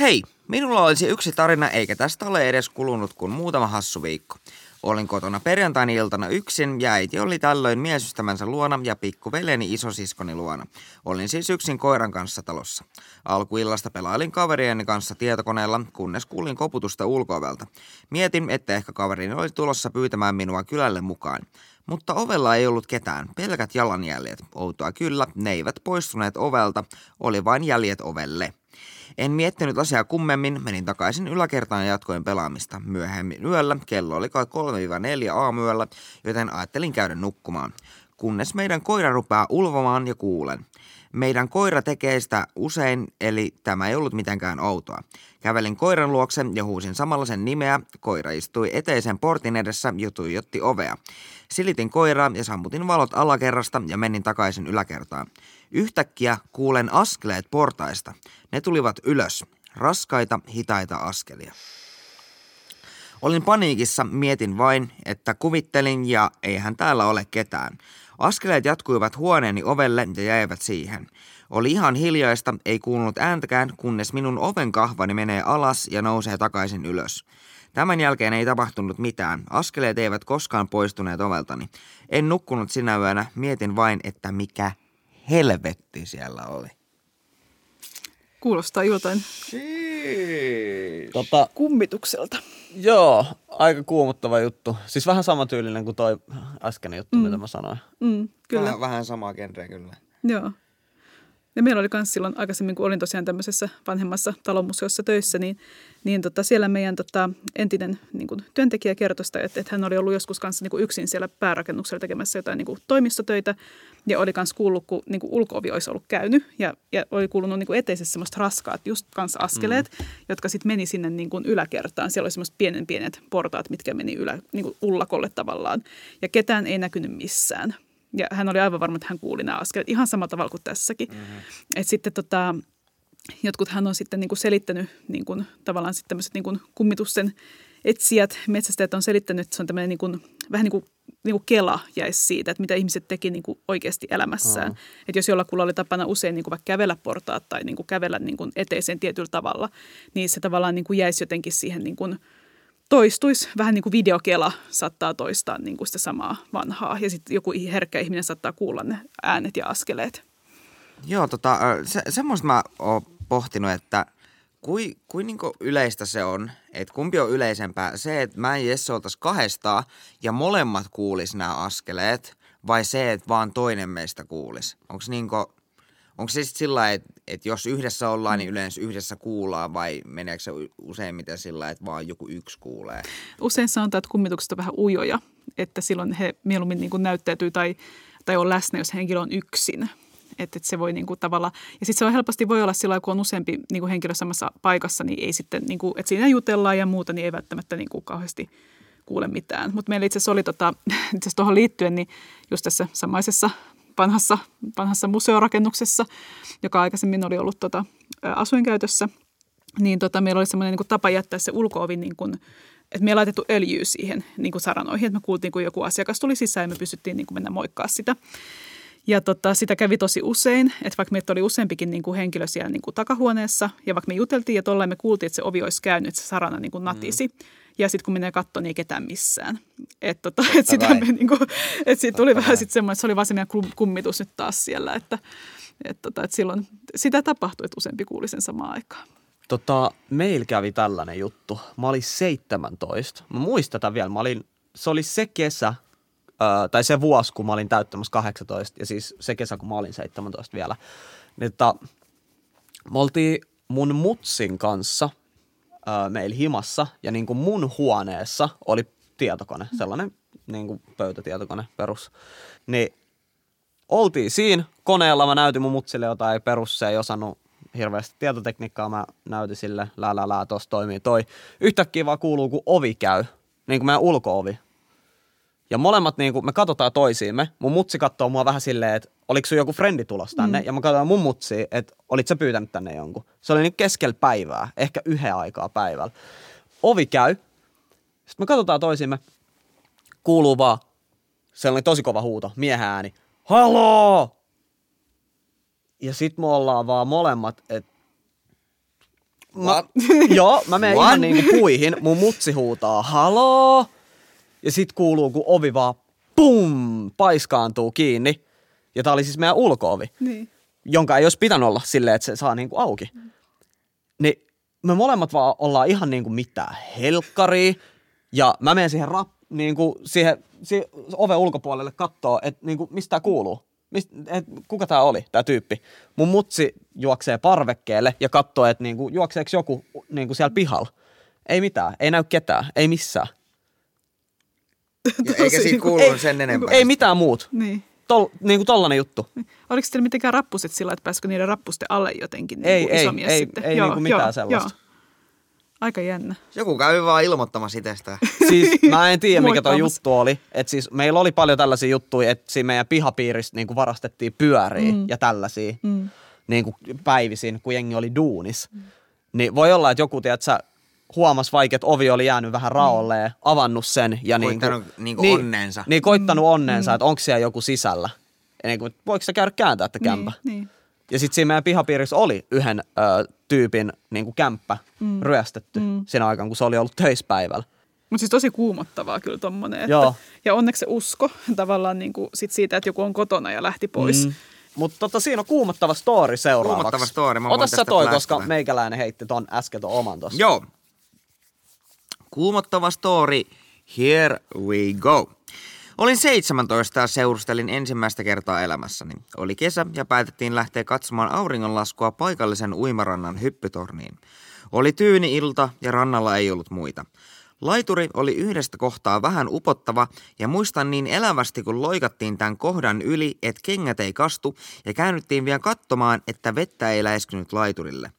Hei, minulla olisi yksi tarina, eikä tästä ole edes kulunut kuin muutama hassu viikko. Olin kotona perjantaina iltana yksin ja äiti oli tällöin miesystämänsä luona ja pikkuveleni isosiskoni luona. Olin siis yksin koiran kanssa talossa. Alkuillasta pelailin kaverieni kanssa tietokoneella, kunnes kuulin koputusta ulkovelta. Mietin, että ehkä kaverini oli tulossa pyytämään minua kylälle mukaan. Mutta ovella ei ollut ketään, pelkät jalanjäljet. Outoa kyllä, ne eivät poistuneet ovelta, oli vain jäljet ovelle. En miettinyt asiaa kummemmin, menin takaisin yläkertaan ja jatkoin pelaamista. Myöhemmin yöllä, kello oli kai 3-4 aamuyöllä, joten ajattelin käydä nukkumaan. Kunnes meidän koira rupeaa ulvomaan ja kuulen. Meidän koira tekee sitä usein, eli tämä ei ollut mitenkään outoa. Kävelin koiran luokse ja huusin samalla sen nimeä. Koira istui eteisen portin edessä ja tuijotti ovea. Silitin koiraa ja sammutin valot alakerrasta ja menin takaisin yläkertaan. Yhtäkkiä kuulen askeleet portaista. Ne tulivat ylös. Raskaita, hitaita askelia. Olin paniikissa, mietin vain, että kuvittelin ja eihän täällä ole ketään. Askeleet jatkuivat huoneeni ovelle ja jäivät siihen. Oli ihan hiljaista, ei kuulunut ääntäkään, kunnes minun oven kahvani menee alas ja nousee takaisin ylös. Tämän jälkeen ei tapahtunut mitään. Askeleet eivät koskaan poistuneet oveltani. En nukkunut sinä yönä, mietin vain, että mikä helvetti siellä oli. Kuulostaa joltain Tota, kummitukselta. Joo, aika kuumottava juttu. Siis vähän samantyylinen kuin toi äskeinen juttu, mm. mitä mä sanoin. Mm, kyllä. Vähän, vähän samaa genreä kyllä. Joo. Ja meillä oli myös silloin aikaisemmin, kun olin tosiaan tämmöisessä vanhemmassa talonmuseossa töissä, niin, niin tota, siellä meidän tota, entinen niin kuin, työntekijä kertoi sitä, että, että hän oli ollut joskus kanssa niin kuin yksin siellä päärakennuksella tekemässä jotain niin kuin, toimistotöitä. Ja oli myös kuullut, kun niin kuin, ulkoovi olisi ollut käynyt ja, ja oli kuulunut niin kuin, eteisessä semmoista raskaat just kanssa askeleet, mm. jotka sitten meni sinne niin kuin, yläkertaan. Siellä oli semmoiset pienen pienet portaat, mitkä meni ylä, niin kuin, ullakolle tavallaan. Ja ketään ei näkynyt missään. Ja hän oli aivan varma, että hän kuuli nämä askeleet ihan samalla tavalla kuin tässäkin. Mm-hmm. Et sitten tota, jotkut hän on sitten niin kuin selittänyt niin kuin, tavallaan sitten tämmöiset niin kuin kummitusten etsijät, metsästäjät on selittänyt, että se on tämmöinen niin kuin, vähän niin kuin, niin kuin kela jäisi siitä, että mitä ihmiset teki niin kuin oikeasti elämässään. Mm. Että jos jollakulla oli tapana usein niin kuin vaikka kävellä portaat tai niin kuin kävellä niin kuin eteiseen tietyllä tavalla, niin se tavallaan niin kuin jäisi jotenkin siihen niin kuin, toistuisi. Vähän niin kuin videokela saattaa toistaa niin kuin sitä samaa vanhaa. Ja sitten joku herkkä ihminen saattaa kuulla ne äänet ja askeleet. Joo, tota, se, semmoista mä oon pohtinut, että kui, kui niinku yleistä se on, että kumpi on yleisempää, se, että mä ja Jesse oltaisiin kahdestaan ja molemmat kuulis nämä askeleet, vai se, että vaan toinen meistä kuulis? Onko niinku, onko se sitten sillä että, että jos yhdessä ollaan, niin yleensä yhdessä kuullaan, vai meneekö se useimmiten sillä että vaan joku yksi kuulee? Usein sanotaan, että kummitukset on vähän ujoja, että silloin he mieluummin niin kuin näyttäytyy tai, tai on läsnä, jos henkilö on yksin. Että, että se voi niin kuin tavalla, ja sitten se on helposti voi olla sillä kun on useampi niin kuin henkilö samassa paikassa, niin ei sitten, niin kuin, että siinä jutellaan ja muuta, niin ei välttämättä niin kuin kauheasti kuule mitään. Mutta meillä itse asiassa oli tota, itse tuohon liittyen, niin just tässä samaisessa vanhassa, vanhassa museorakennuksessa, joka aikaisemmin oli ollut tota, asuinkäytössä, niin tota, meillä oli semmoinen niin tapa jättää se ulkoovi niin kuin, että me ei laitettu öljyä siihen niin kuin saranoihin, että me kuultiin, kun joku asiakas tuli sisään ja me pystyttiin niin kuin mennä moikkaa sitä. Ja tota, sitä kävi tosi usein, että vaikka meitä oli useampikin niin kuin henkilö siellä niin kuin takahuoneessa ja vaikka me juteltiin ja tollain me kuultiin, että se ovi olisi käynyt, että se sarana niin kuin natisi. Mm. Ja sitten kun menee katsomaan, niin ei ketään missään. Että tota, et sitä me, niin kuin, et siitä tuli vähän sitten semmoinen, että se oli vaan se meidän kummitus nyt taas siellä, että et tota, et silloin sitä tapahtui, että useampi kuuli sen samaan aikaan. Tota, meillä kävi tällainen juttu. Mä olin 17. Mä muistan tätä vielä. Mä olin, se oli se kesä, tai se vuosi, kun mä olin täyttämässä 18, ja siis se kesä, kun mä olin 17 vielä. Niin, tota, me oltiin mun mutsin kanssa meillä himassa, ja niin kuin mun huoneessa oli tietokone, sellainen niin kuin pöytätietokone perus. Niin oltiin siinä koneella, mä näytin mun mutsille jotain perus, se ei osannut hirveästi tietotekniikkaa, mä näytin sille, lää, lää, lää, tossa toimii toi. Yhtäkkiä vaan kuuluu, kun ovi käy, niin kuin meidän ulkoovi, ja molemmat, niin kuin, me katsotaan toisiimme. Mun mutsi katsoo mua vähän silleen, että oliko sun joku frendi tulos tänne. Mm. Ja mä katsoin mun mutsi, että olit sä pyytänyt tänne jonkun. Se oli niin keskellä päivää, ehkä yhden aikaa päivällä. Ovi käy. Sitten me katsotaan toisiimme. Kuuluu vaan sellainen tosi kova huuto, miehen ääni. Haloo! Ja sit me ollaan vaan molemmat, että Mä, joo, mä menen ihan niinku puihin. Mun mutsi huutaa, haloo! Ja sit kuuluu, kun ovi vaan pum, paiskaantuu kiinni. Ja tää oli siis meidän ulkoovi, Niin. jonka ei olisi pitänyt olla silleen, että se saa niinku auki. Mm. Niin me molemmat vaan ollaan ihan niinku mitään helkkaria. Ja mä menen siihen, rap, niinku siihen, siihen oven ulkopuolelle kattoo, että niinku, mistä tää kuuluu. Mist, et, kuka tää oli, tää tyyppi. Mun mutsi juoksee parvekkeelle ja katsoo, että niinku, juokseeko joku niinku siellä pihalla. Ei mitään, ei näy ketään, ei missään. Eikä siitä kuulu ei, sen enempää. Ei mitään muut. Niin. tol, niin kuin tollanen juttu. Oliko teillä mitenkään rappuset sillä, että pääsikö niiden rappusten alle jotenkin niin Ei, kuin ei, iso mies ei, sitten? ei niinku mitään sellaista. Aika jännä. Joku käy vaan ilmoittamassa itsestään. Siis mä en tiedä, mikä tuo juttu oli. Et siis meillä oli paljon tällaisia juttuja, että siinä meidän pihapiirissä niin varastettiin pyöriä mm. ja tällaisia mm. niin kuin päivisin, kun jengi oli duunis. Mm. Niin voi olla, että joku, tiedät sä, huomasi vaikka, että ovi oli jäänyt vähän raolleen, avannut sen ja niin Koittanut niinku onnensa. Niin, koittanut onnensa, että onko siellä joku sisällä. Ja niin kuin, voiko sä käydä kääntää, että kämpä? Niin, niin. Ja sitten siinä meidän pihapiirissä oli yhden ö, tyypin niin kuin kämppä mm. ryöstetty mm. siinä aikaan, kun se oli ollut töispäivällä. Mutta siis tosi kuumottavaa kyllä tommonen. Että, Joo. ja onneksi se usko tavallaan niin kuin sit siitä, että joku on kotona ja lähti pois. Mm. Mutta tota, siinä on kuumottava story seuraavaksi. Kuumottava story, mä Ota sä toi, koska meikäläinen heitti ton äsken ton oman tossa. Joo. Kuumottava story. Here we go. Olin 17 ja seurustelin ensimmäistä kertaa elämässäni. Oli kesä ja päätettiin lähteä katsomaan auringonlaskua paikallisen uimarannan hyppytorniin. Oli tyyni ilta ja rannalla ei ollut muita. Laituri oli yhdestä kohtaa vähän upottava ja muistan niin elävästi kun loikattiin tämän kohdan yli, että kengät ei kastu ja käännyttiin vielä katsomaan, että vettä ei läiskynyt laiturille.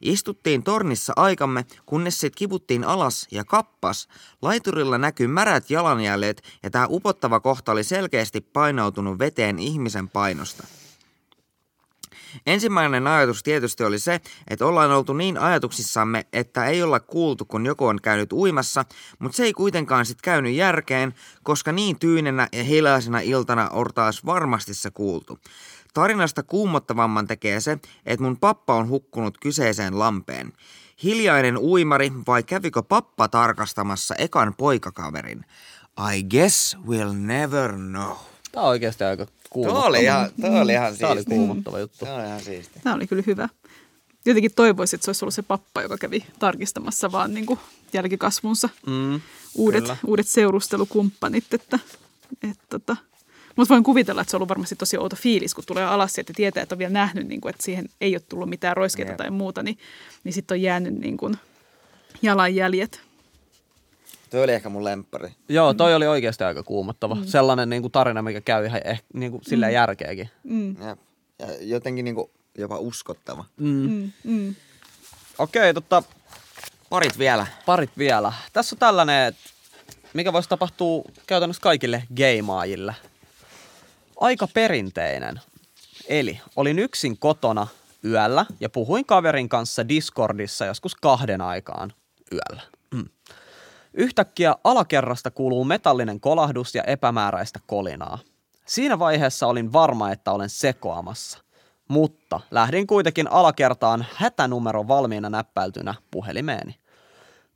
Istuttiin tornissa aikamme, kunnes sit kiputtiin alas ja kappas. Laiturilla näkyy märät jalanjäljet ja tämä upottava kohta oli selkeästi painautunut veteen ihmisen painosta. Ensimmäinen ajatus tietysti oli se, että ollaan oltu niin ajatuksissamme, että ei olla kuultu, kun joku on käynyt uimassa, mutta se ei kuitenkaan sit käynyt järkeen, koska niin tyynenä ja hiljaisena iltana ortaas varmasti se kuultu. Tarinasta kuumottavamman tekee se, että mun pappa on hukkunut kyseiseen lampeen. Hiljainen uimari vai kävikö pappa tarkastamassa ekan poikakaverin? I guess we'll never know. Tää on oikeasti aika kuumottava. Tuo oli ihan, tuo oli ihan Tää oli kuumottava juttu. Tuo oli ihan siistiä. Tämä oli kyllä hyvä. Jotenkin toivoisin, että se olisi ollut se pappa, joka kävi tarkistamassa vaan niin kuin jälkikasvunsa Mm, uudet, kyllä. uudet seurustelukumppanit. Että, että, tota. Mutta voin kuvitella, että se on ollut varmasti tosi outo fiilis, kun tulee alas sieltä ja tietää, että on vielä nähnyt, niin kuin, että siihen ei ole tullut mitään roiskeita Jep. tai muuta, niin, niin sitten on jäänyt niin kuin jalanjäljet. Tuo oli ehkä mun lemppari. Joo, toi oli oikeasti aika kuumottava. Mm. Sellainen niin kuin tarina, mikä käy ihan ehkä niin kuin silleen järkeäkin. Mm. Ja, ja jotenkin niinku jopa uskottava. Mm. Mm. Okei, tota, Parit vielä. parit vielä. Tässä on tällainen, mikä voisi tapahtua käytännössä kaikille geimaajille. Aika perinteinen. Eli olin yksin kotona yöllä ja puhuin kaverin kanssa Discordissa joskus kahden aikaan yöllä. Mm. Yhtäkkiä alakerrasta kuuluu metallinen kolahdus ja epämääräistä kolinaa. Siinä vaiheessa olin varma, että olen sekoamassa. Mutta lähdin kuitenkin alakertaan hätänumero valmiina näppäiltynä puhelimeeni.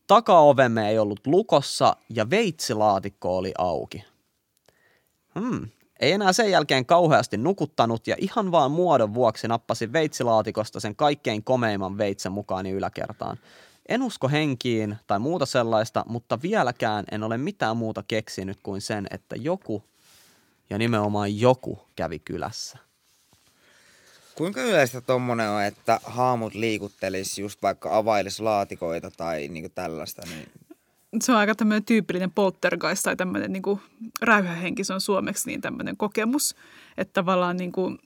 Takaovemme ei ollut lukossa ja veitsilaatikko oli auki. Hmm. Ei enää sen jälkeen kauheasti nukuttanut ja ihan vaan muodon vuoksi nappasin veitsilaatikosta sen kaikkein komeimman veitsen mukaani yläkertaan. En usko henkiin tai muuta sellaista, mutta vieläkään en ole mitään muuta keksinyt kuin sen, että joku ja nimenomaan joku kävi kylässä. Kuinka yleistä tommonen on, että haamut liikuttelis just vaikka availis laatikoita tai niinku tällaista, niin Se on aika tämmöinen tyypillinen poltergeist tai tämmöinen niin kuin räyhähenki, se on suomeksi niin tämmöinen kokemus, että tavallaan niin kuin,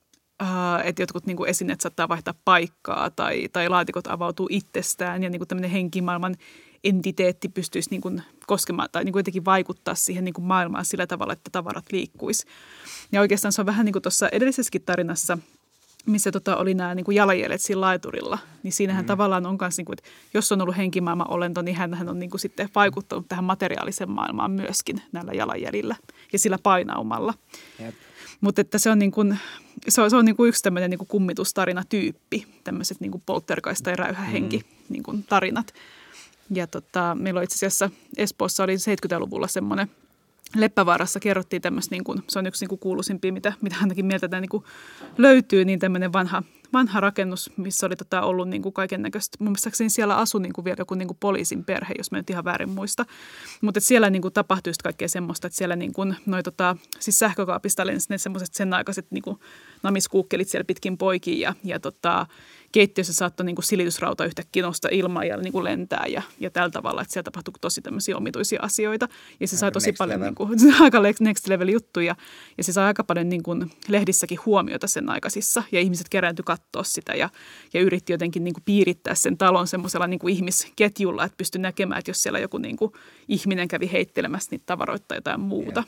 äh, että jotkut niin kuin esineet saattaa vaihtaa paikkaa tai, tai laatikot avautuu itsestään ja niin kuin tämmöinen henkimaailman entiteetti pystyisi niin kuin koskemaan tai niin kuin jotenkin vaikuttaa siihen niin kuin maailmaan sillä tavalla, että tavarat liikkuisi. Ja oikeastaan se on vähän niin kuin tuossa edellisessäkin tarinassa, missä tota oli nämä niin kuin jalanjäljet siinä laiturilla, niin siinähän mm. tavallaan on myös, niin kuin, että jos on ollut henkimaailman olento, niin hän on niin kuin sitten vaikuttanut tähän materiaaliseen maailmaan myöskin näillä jalanjäljillä ja sillä painaumalla. Jep. Mutta että se on, niin kuin, se on, se on niin kuin yksi tämmöinen niin kummitustarinatyyppi, tämmöiset niin poltergeist tai räyhähenki mm. niin kuin tarinat. Ja tota, meillä on itse asiassa Espoossa oli 70-luvulla semmoinen Leppävaarassa kerrottiin tämmöistä, niin kuin, se on yksi niin kuin kuuluisimpia, mitä, mitä ainakin mieltä tämä niin kuin löytyy, niin tämmöinen vanha, vanha rakennus, missä oli tota ollut niin kaiken näköistä. Mun siellä asui niin kuin vielä joku niin kuin poliisin perhe, jos mä nyt ihan väärin muista. Mutta siellä niin kuin tapahtui just kaikkea semmoista, että siellä niin kuin, noi, tota, siis sähkökaapista lensi ne semmoiset sen aikaiset niin kuin namiskuukkelit siellä pitkin poikin ja, ja tota, keittiössä saattoi niin kuin silitysrauta yhtäkkiä nousta ilmaan ja niin kuin lentää ja, ja tällä tavalla, että siellä tapahtui tosi tämmöisiä omituisia asioita. Ja se sai tosi paljon level. niin kuin, aika next level juttuja ja se sai aika paljon niin kuin lehdissäkin huomiota sen aikaisissa ja ihmiset kerääntyi katsoa sitä ja, ja yritti jotenkin niin kuin piirittää sen talon semmoisella niin kuin ihmisketjulla, että pystyi näkemään, että jos siellä joku niin kuin ihminen kävi heittelemässä niitä tavaroita tai jotain muuta.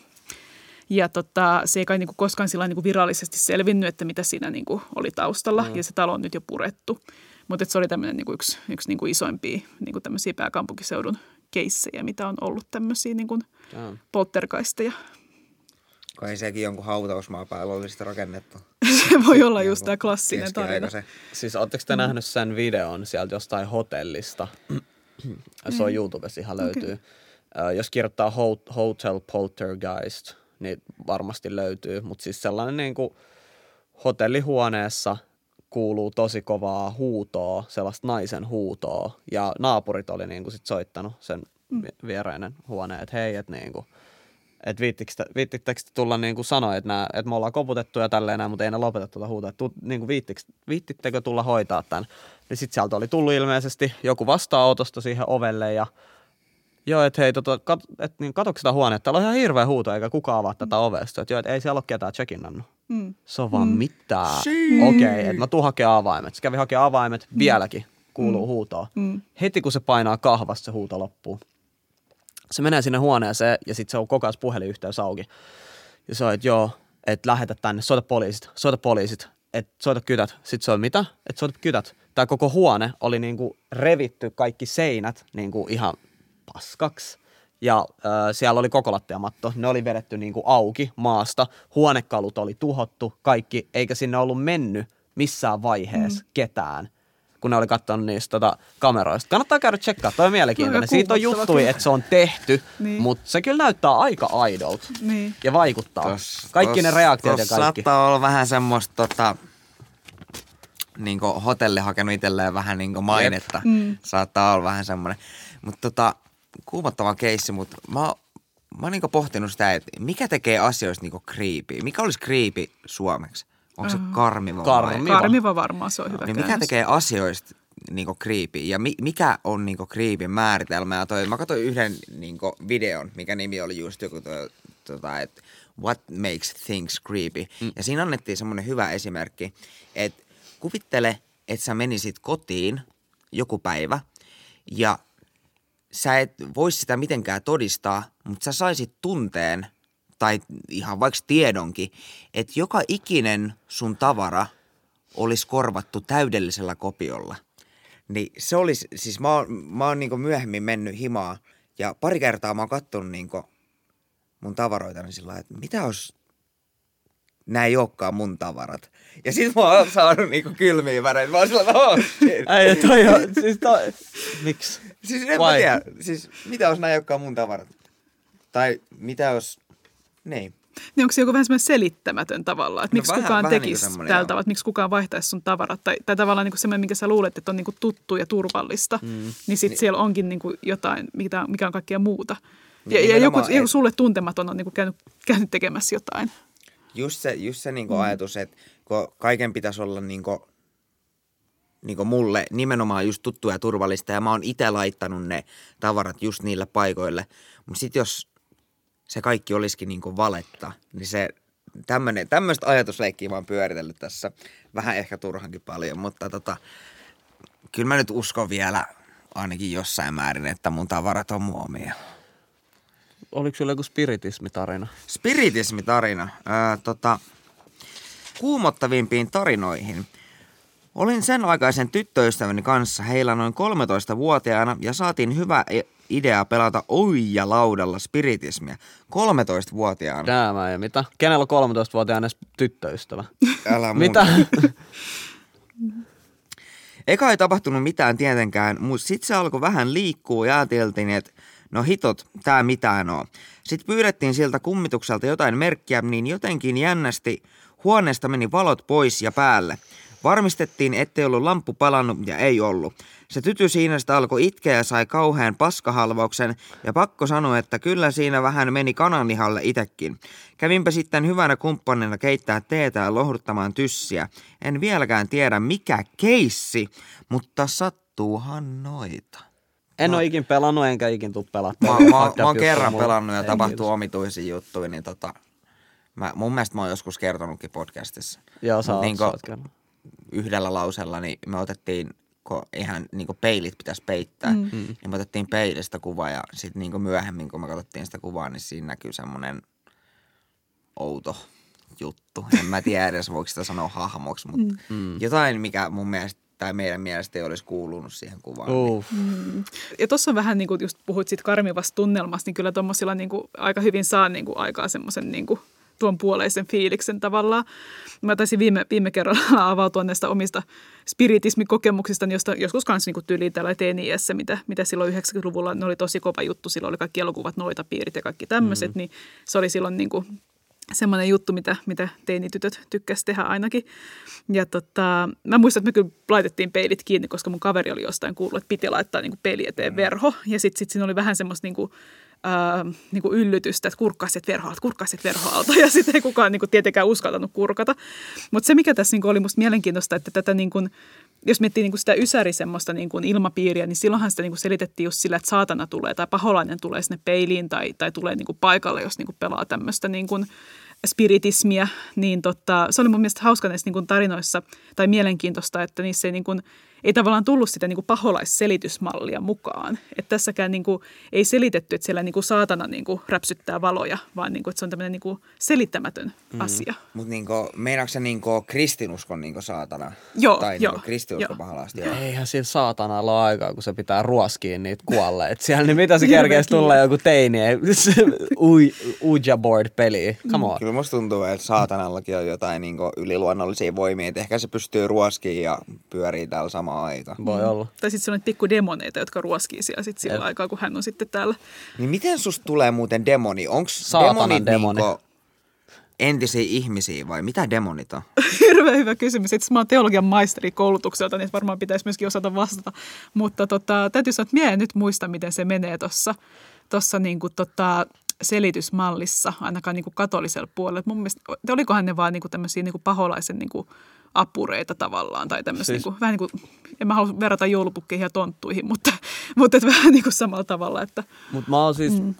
Ja tota, se ei kai niinku koskaan sillä niinku virallisesti selvinnyt, että mitä siinä niinku oli taustalla. Mm. Ja se talo on nyt jo purettu. Mutta se oli tämmöinen niinku yksi, yksi niinku isoimpia niinku tämmöisiä pääkaupunkiseudun keissejä, mitä on ollut tämmöisiä niinku Joo. poltergeisteja. Kai sekin jonkun hautausmaa päällä oli sitten rakennettu. Se voi olla just tämä klassinen tarina. Siis ootteko te nähnyt sen videon sieltä jostain hotellista? Se on YouTubessa ihan löytyy. Okay. Jos kirjoittaa hot- Hotel Poltergeist, niin varmasti löytyy. Mutta siis sellainen niin kuin hotellihuoneessa kuuluu tosi kovaa huutoa, sellaista naisen huutoa. Ja naapurit oli niin kuin sit soittanut sen vi- vierainen huoneen, että hei, että niin kuin, että viittikö, viittittekö te tulla niin kuin sanoa, että, nää, että me ollaan koputettu ja tälleen näin, mutta ei ne lopeta tuota huutoa. Että tu, niin kuin viittittekö tulla hoitaa tämän? Niin sitten sieltä oli tullut ilmeisesti joku vastaanotosta siihen ovelle ja joo, että hei, tota, kat, et, niin, katso sitä huonetta. Täällä on ihan hirveä huuto, eikä kukaan avaa tätä ovesta. Että joo, että ei siellä ole ketään check-innannut. Mm. Se on vaan mm. mitään. Okei, okay, että mä tuun hakemaan avaimet. Se kävi hakemaan avaimet, vieläkin kuuluu huutoa. Mm. Heti kun se painaa kahvasta, se huuto loppuu. Se menee sinne huoneeseen ja sitten se on koko ajan puhelinyhteys auki. Ja se on, että joo, että lähetä tänne, soita poliisit, soita poliisit, että soita kytät. Sitten se on mitä? Että soita kytät. Tämä koko huone oli niinku revitty kaikki seinät niinku ihan paskaksi. Ja äh, siellä oli koko lattiamatto. Ne oli vedetty niinku auki maasta. Huonekalut oli tuhottu, kaikki, eikä sinne ollut mennyt missään vaiheessa mm. ketään kun ne oli katsonut niistä tota, kameroista. Kannattaa käydä tsekkaa, toi on mielenkiintoinen. No, Siitä on kyllä. että se on tehty, Niin. mutta se kyllä näyttää aika aidolta Niin. ja vaikuttaa. Tos- Kaikki ne tos- reaktiot ja kaikki. saattaa olla vähän semmoista tota, niin hotelli hakenut itselleen vähän niin mainetta. Mm. Saattaa olla vähän semmoinen. Mutta tota, kuumottava keissi, mutta mä, mä oon niin pohtinut sitä, että mikä tekee asioista niin creepy. Mikä olisi creepy suomeksi? Onko se karmiva? vai- Karmiva. Karmiva varmaan se on hyvä Niin mikä tekee asioista niinku creepy ja mi- mikä on niinku creepyn määritelmä? Ja toi, mä katsoin yhden niinku videon, mikä nimi oli just joku toi, tota, että what makes things creepy. Mm. Ja siinä annettiin semmoinen hyvä esimerkki, että kuvittele, että sä menisit kotiin joku päivä ja sä et vois sitä mitenkään todistaa, mutta sä saisit tunteen tai ihan vaikka tiedonkin, että joka ikinen sun tavara olisi korvattu täydellisellä kopiolla. Niin se olisi, siis mä oon, mä oon niinku myöhemmin mennyt himaa ja pari kertaa mä oon kattonut niinku mun tavaroita, niin sillä että mitä jos nämä ei olekaan mun tavarat. Ja sit mä oon saanut niinku kylmiä väreitä. Mä oon sillä tavalla, oh. Ei, toi on, siis toi, miksi? Siis en Vai? mä tiedä. Siis mitä jos nämä ei olekaan mun tavarat? Tai mitä jos... Niin. Niin onko se joku vähän semmoinen selittämätön tavallaan, että No miksi vähän- kukaan vähän tekisi semmoinen, tällä tavalla, että miksi kukaan vaihtaisi sun tavarat, tai, tai tavallaan niinku semmoinen, minkä sä luulet, että on niinku tuttu ja turvallista, mm. niin sitten siellä onkin niinku jotain, mikä, mikä on kaikkea muuta. Ja, Niin, ja joku, nimenomaan, joku et- sulle tuntematon on niinku käynyt, käynyt tekemässä jotain. Just se, just se niinku mm. ajatus, että kun kaiken pitäisi olla niinku, niinku mulle nimenomaan just tuttua ja turvallista ja mä oon itse laittanut ne tavarat just niille paikoille. Mutta sitten jos se kaikki olisikin niinku valetta, niin se tämmöistä ajatusleikkiä mä oon pyöritellyt tässä vähän ehkä turhankin paljon, mutta tota, kyllä mä nyt uskon vielä ainakin jossain määrin, että mun tavarat on muomia. Oliko sulla joku spiritismitarina? Spiritismitarina. Ää, tota, kuumottavimpiin tarinoihin. Olin sen aikaisen tyttöystäväni kanssa heillä noin 13-vuotiaana ja saatiin hyvä idea pelata oija laudalla spiritismia. 13-vuotiaana. Däämä ja mitä? Kenellä on 13-vuotiaana edes tyttöystävä? Älä mun. Mitä? Eka ei tapahtunut mitään tietenkään, mutta sitten se alkoi vähän liikkua ja ajateltiin, että no hitot, tää mitään oo. Sitten pyydettiin siltä kummitukselta jotain merkkiä, niin jotenkin jännästi huoneesta meni valot pois ja päälle. Varmistettiin, ettei ollut lamppu palannut ja ei ollut. Se tyty siinä sitä alkoi itkeä ja sai kauhean paskahalvauksen ja pakko sanoa, että kyllä siinä vähän meni kananlihalle itekin. Kävinpä sitten hyvänä kumppanina keittää teetä ja lohduttamaan tyssiä. En vieläkään tiedä mikä keissi, mutta sattuuhan noita. En ole ikin pelannut, enkä ikin tuu pelata. Mä, mä, mä oon kerran pelannut ja tapahtuu omituisia juttuja, niin tota, mä, mun mielestä mä oon joskus kertonutkin podcastissa. Joo, sä oot, Niin sä kerran. yhdellä lauseella, niin me otettiin, kun ihan niin peilit pitäisi peittää, mm. niin me otettiin peilistä kuva ja sitten niin myöhemmin, kun me katsottiin sitä kuvaa, niin siinä näkyy semmoinen outo juttu. En mä tiedä edes, voiko sitä sanoa hahmoksi, mutta mm. jotain, mikä mun mielestä tai meidän mielestä ei olisi kuulunut siihen kuvaan. Niin Uff. Ja tuossa vähän niin kuin just puhuit siitä karmivasta tunnelmasta, niin kyllä tuommoisilla niin kuin aika hyvin saa niin kuin aikaa semmoisen niin kuin tuon puoleisen fiiliksen tavallaan. Mä taisin viime, viime kerralla avautua näistä omista spiritismikokemuksista, josta joskus kanssa niin tyyliin täällä mitä, mitä silloin 90-luvulla, ne oli tosi kova juttu, silloin oli kaikki elokuvat, noita piirit ja kaikki tämmöiset, mm. niin se oli silloin niin kuin semmoinen juttu, mitä, mitä teinitytöt tykkäsivät tehdä ainakin. Ja tota, mä muistan, että me kyllä laitettiin peilit kiinni, koska mun kaveri oli jostain kuullut, että piti laittaa niin kuin peili eteen verho. Ja sitten sit siinä oli vähän semmoista niin kuin, ää, niin kuin yllytystä, että kurkkaa sieltä verhoalta, kurkkaa sieltä verhoalta. Ja sitten ei kukaan niin kuin, tietenkään uskaltanut kurkata. Mutta se, mikä tässä niin kuin, oli musta mielenkiintoista, että tätä niin kuin, jos miettii niin kuin sitä ysäri semmoista niin kuin ilmapiiriä, niin silloinhan sitä niin kuin selitettiin just sillä, että saatana tulee tai paholainen tulee sinne peiliin tai, tai tulee niin kuin paikalle, jos niin kuin pelaa tämmöistä niin kuin spiritismiä, niin tota, se oli mun mielestä hauska näissä niin kuin tarinoissa tai mielenkiintoista, että niissä ei, niin kuin, ei tavallaan tullut sitä niin kuin paholaisselitysmallia mukaan. Että tässäkään niin kuin, ei selitetty, että siellä niin kuin saatana niin kuin räpsyttää valoja, vaan niin kuin, että se on tämmöinen niin kuin selittämätön mm. asia. Mutta niinku, meinaatko se niinku kristinuskon niinku saatana? Joo, tai joo, niinku kristinuskon joo. pahalasti? Joo. Eihän sillä saatanalla ole aikaa, kun se pitää ruoskiin niitä kuolleet. Siellä niin mitä se kerkeisi tulla joku teini, ei- se Uj- Ouija board-peli. Come on. Kyllä musta tuntuu, että saatanallakin on jotain niinku yliluonnollisia voimia, että ehkä se pystyy ruoskiin ja pyörii täällä samaan aikaan. Voi olla. Tai sitten se on pikku demoneita, jotka ruoskii siellä sit sillä Jep. aikaa, kun hän on sitten täällä. Niin miten susta tulee muuten demoni? Onko demonit demoni. Niinku entisiä ihmisiä vai mitä demonit on? Hirveän hyvä kysymys. Itse mä oon teologian maisteri koulutukselta, niin varmaan pitäisi myöskin osata vastata. Mutta tota, täytyy sanoa, että mie en nyt muista, miten se menee tuossa tossa niinku tota, selitysmallissa, ainakaan niinku katolisella puolella. Et mun mielestä, olikohan ne vaan niinku tämmöisiä niinku paholaisen niinku apureita tavallaan, tai tämmöisiä, Siis- siis... niinku, vähän niin kuin, en mä halua verrata joulupukkeihin ja tonttuihin, mutta, mutta et vähän niin kuin samalla tavalla, että Mutta mä oon siis, mm.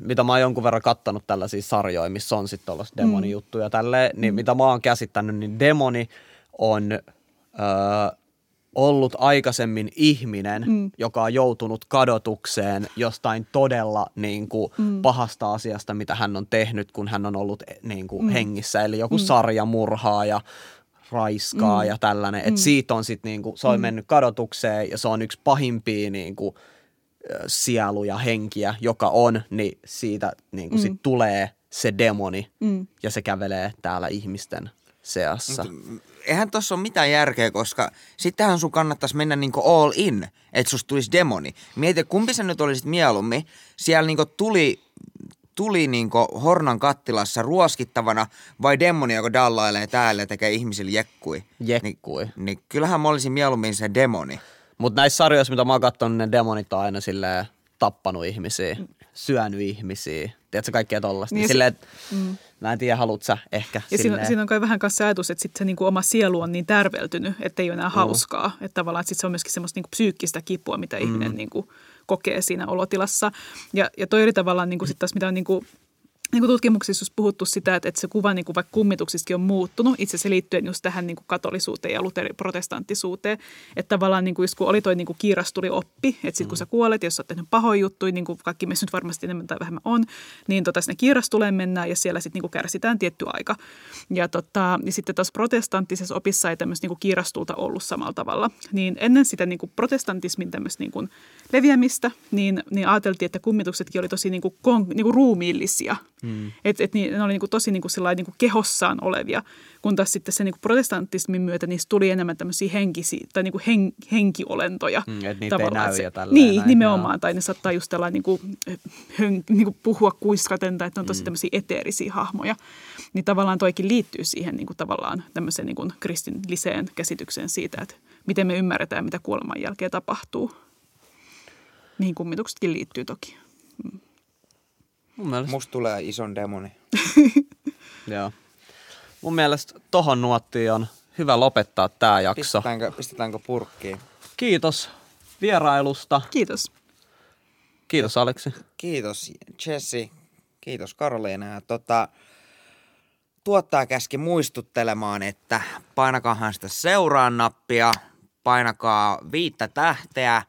mitä mä oon jonkun verran kattanut tällaisia sarjoja, missä on sitten tuollaista demonijuttuja mm. tälleen, niin mm. mitä mä oon käsittänyt, niin demoni on öö, ollut aikaisemmin ihminen, mm. joka on joutunut kadotukseen jostain todella niin kuin, mm. pahasta asiasta, mitä hän on tehnyt, kun hän on ollut eh, niin kuin, mm. hengissä. Eli joku mm. sarjamurhaa ja raiskaa mm. ja tällainen. Et siitä on sitten niinku, se on mm. mennyt kadotukseen ja se on yksi pahimpia niinku, ö, sieluja, henkiä, joka on, niin siitä niinku, mm. sit tulee se demoni mm. ja se kävelee täällä ihmisten seassa. Eihän tossa ole mitään järkeä, koska sittenhän sun kannattaisi mennä niinku all in, että susta tulisi demoni. Mieti, kumpi sä nyt olisit mieluummin. Siellä niinku tuli, tuli niinku hornan kattilassa ruoskittavana vai demoni, joka dallailee täällä ja tekee ihmisille jekkui. Jekkui. Niin, niin kyllähän mä olisin mieluummin se demoni. Mutta näissä sarjoissa, mitä mä oon katsonut, ne demonit on aina silleen tappanut ihmisiä, syönyt ihmisiä. Tiedätkö kaikkea tollasta? Niin, Niin niin silleen, että mm. mä en tiedä, haluat sä ehkä Ja siinä, siinä on kai vähän kanssa se ajatus, että sit se niinku oma sielu on niin tärveltynyt, että ei ole enää hauskaa. Että tavallaan että sit se on myöskin semmoista niinku psyykkistä kipua, mitä mm. ihminen niinku kokee siinä olotilassa. Ja, ja toi eri tavallaan niinku sit taas, mitä on niinku, niin kuin tutkimuksissa on puhuttu sitä, että, että se kuva niin kuin vaikka kummituksistakin on muuttunut, itse asiassa liittyen just tähän niin kuin katolisuuteen ja luteriprotestanttisuuteen. Että tavallaan niin kuin just kun oli toi niin kuin kiirastuli oppi, että sitten kun sä kuolet, jos sä oot tehnyt pahoja juttuja, niin kuin kaikki meissä nyt varmasti enemmän tai vähemmän on, niin tota sinne kiirastuleen mennään ja siellä sitten niin kuin kärsitään tietty aika. Ja, tota, ja sitten tuossa protestanttisessa opissa ei tämmöistä niin kuin kiirastulta ollut samalla tavalla. Niin ennen sitä niin kuin protestantismin tämmöistä niin kuin leviämistä, niin, niin ajateltiin, että kummituksetkin oli tosi niin kuin, kon, niin kuin ruumiillisia. Mm. Että et ne oli niin kuin tosi niin kuin niin kuin kehossaan olevia, kun taas sitten se niin kuin protestantismin myötä niistä tuli enemmän tämmöisiä henkisiä tai niin kuin hen, henkiolentoja. Mm, että niitä ei näy se, ja Niin, näin, nimenomaan. joo. Tai ne saattaa just tällainen niin kuin, hön, niin kuin puhua kuiskaten tai että ne on tosi tämmöisiä eteerisiä hahmoja. Niin tavallaan toikin liittyy siihen niin kuin tavallaan tämmöiseen niin kuin kristilliseen käsitykseen siitä, että miten me ymmärretään, mitä kuoleman jälkeen tapahtuu. Mihin kummituksetkin liittyy toki. Mun mielestä, Musta tulee ison demoni. joo. Mun mielestä tohon nuottiin on hyvä lopettaa tää jakso. Pistetäänkö, pistetäänkö purkkiin? Kiitos vierailusta. Kiitos. Kiitos Aleksi. Kiitos Jesse, kiitos Karoliina. Ja tota, tuottaja käski muistuttelemaan, että painakahan sitä seuraa nappia, painakaa viittä tähteä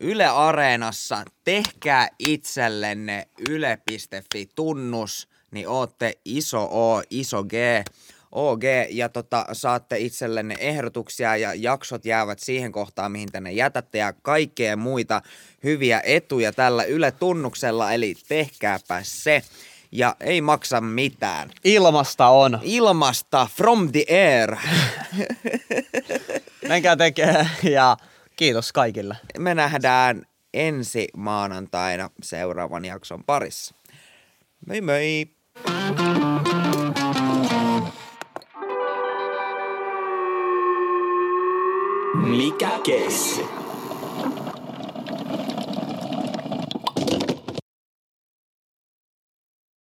Yle Areenassa, tehkää itsellenne yle.fi-tunnus, niin ootte iso O, iso G, OG, ja tota, saatte itsellenne ehdotuksia ja jaksot jäävät siihen kohtaan, mihin tänne jätätte, ja kaikkea muita hyviä etuja tällä Yle-tunnuksella, eli tehkääpä se, ja ei maksa mitään. Ilmasta on. Ilmasta, from the air. Menkää tekee ja kiitos kaikille. Me nähdään ensi maanantaina seuraavan jakson parissa. Moi moi! Mikä kesti?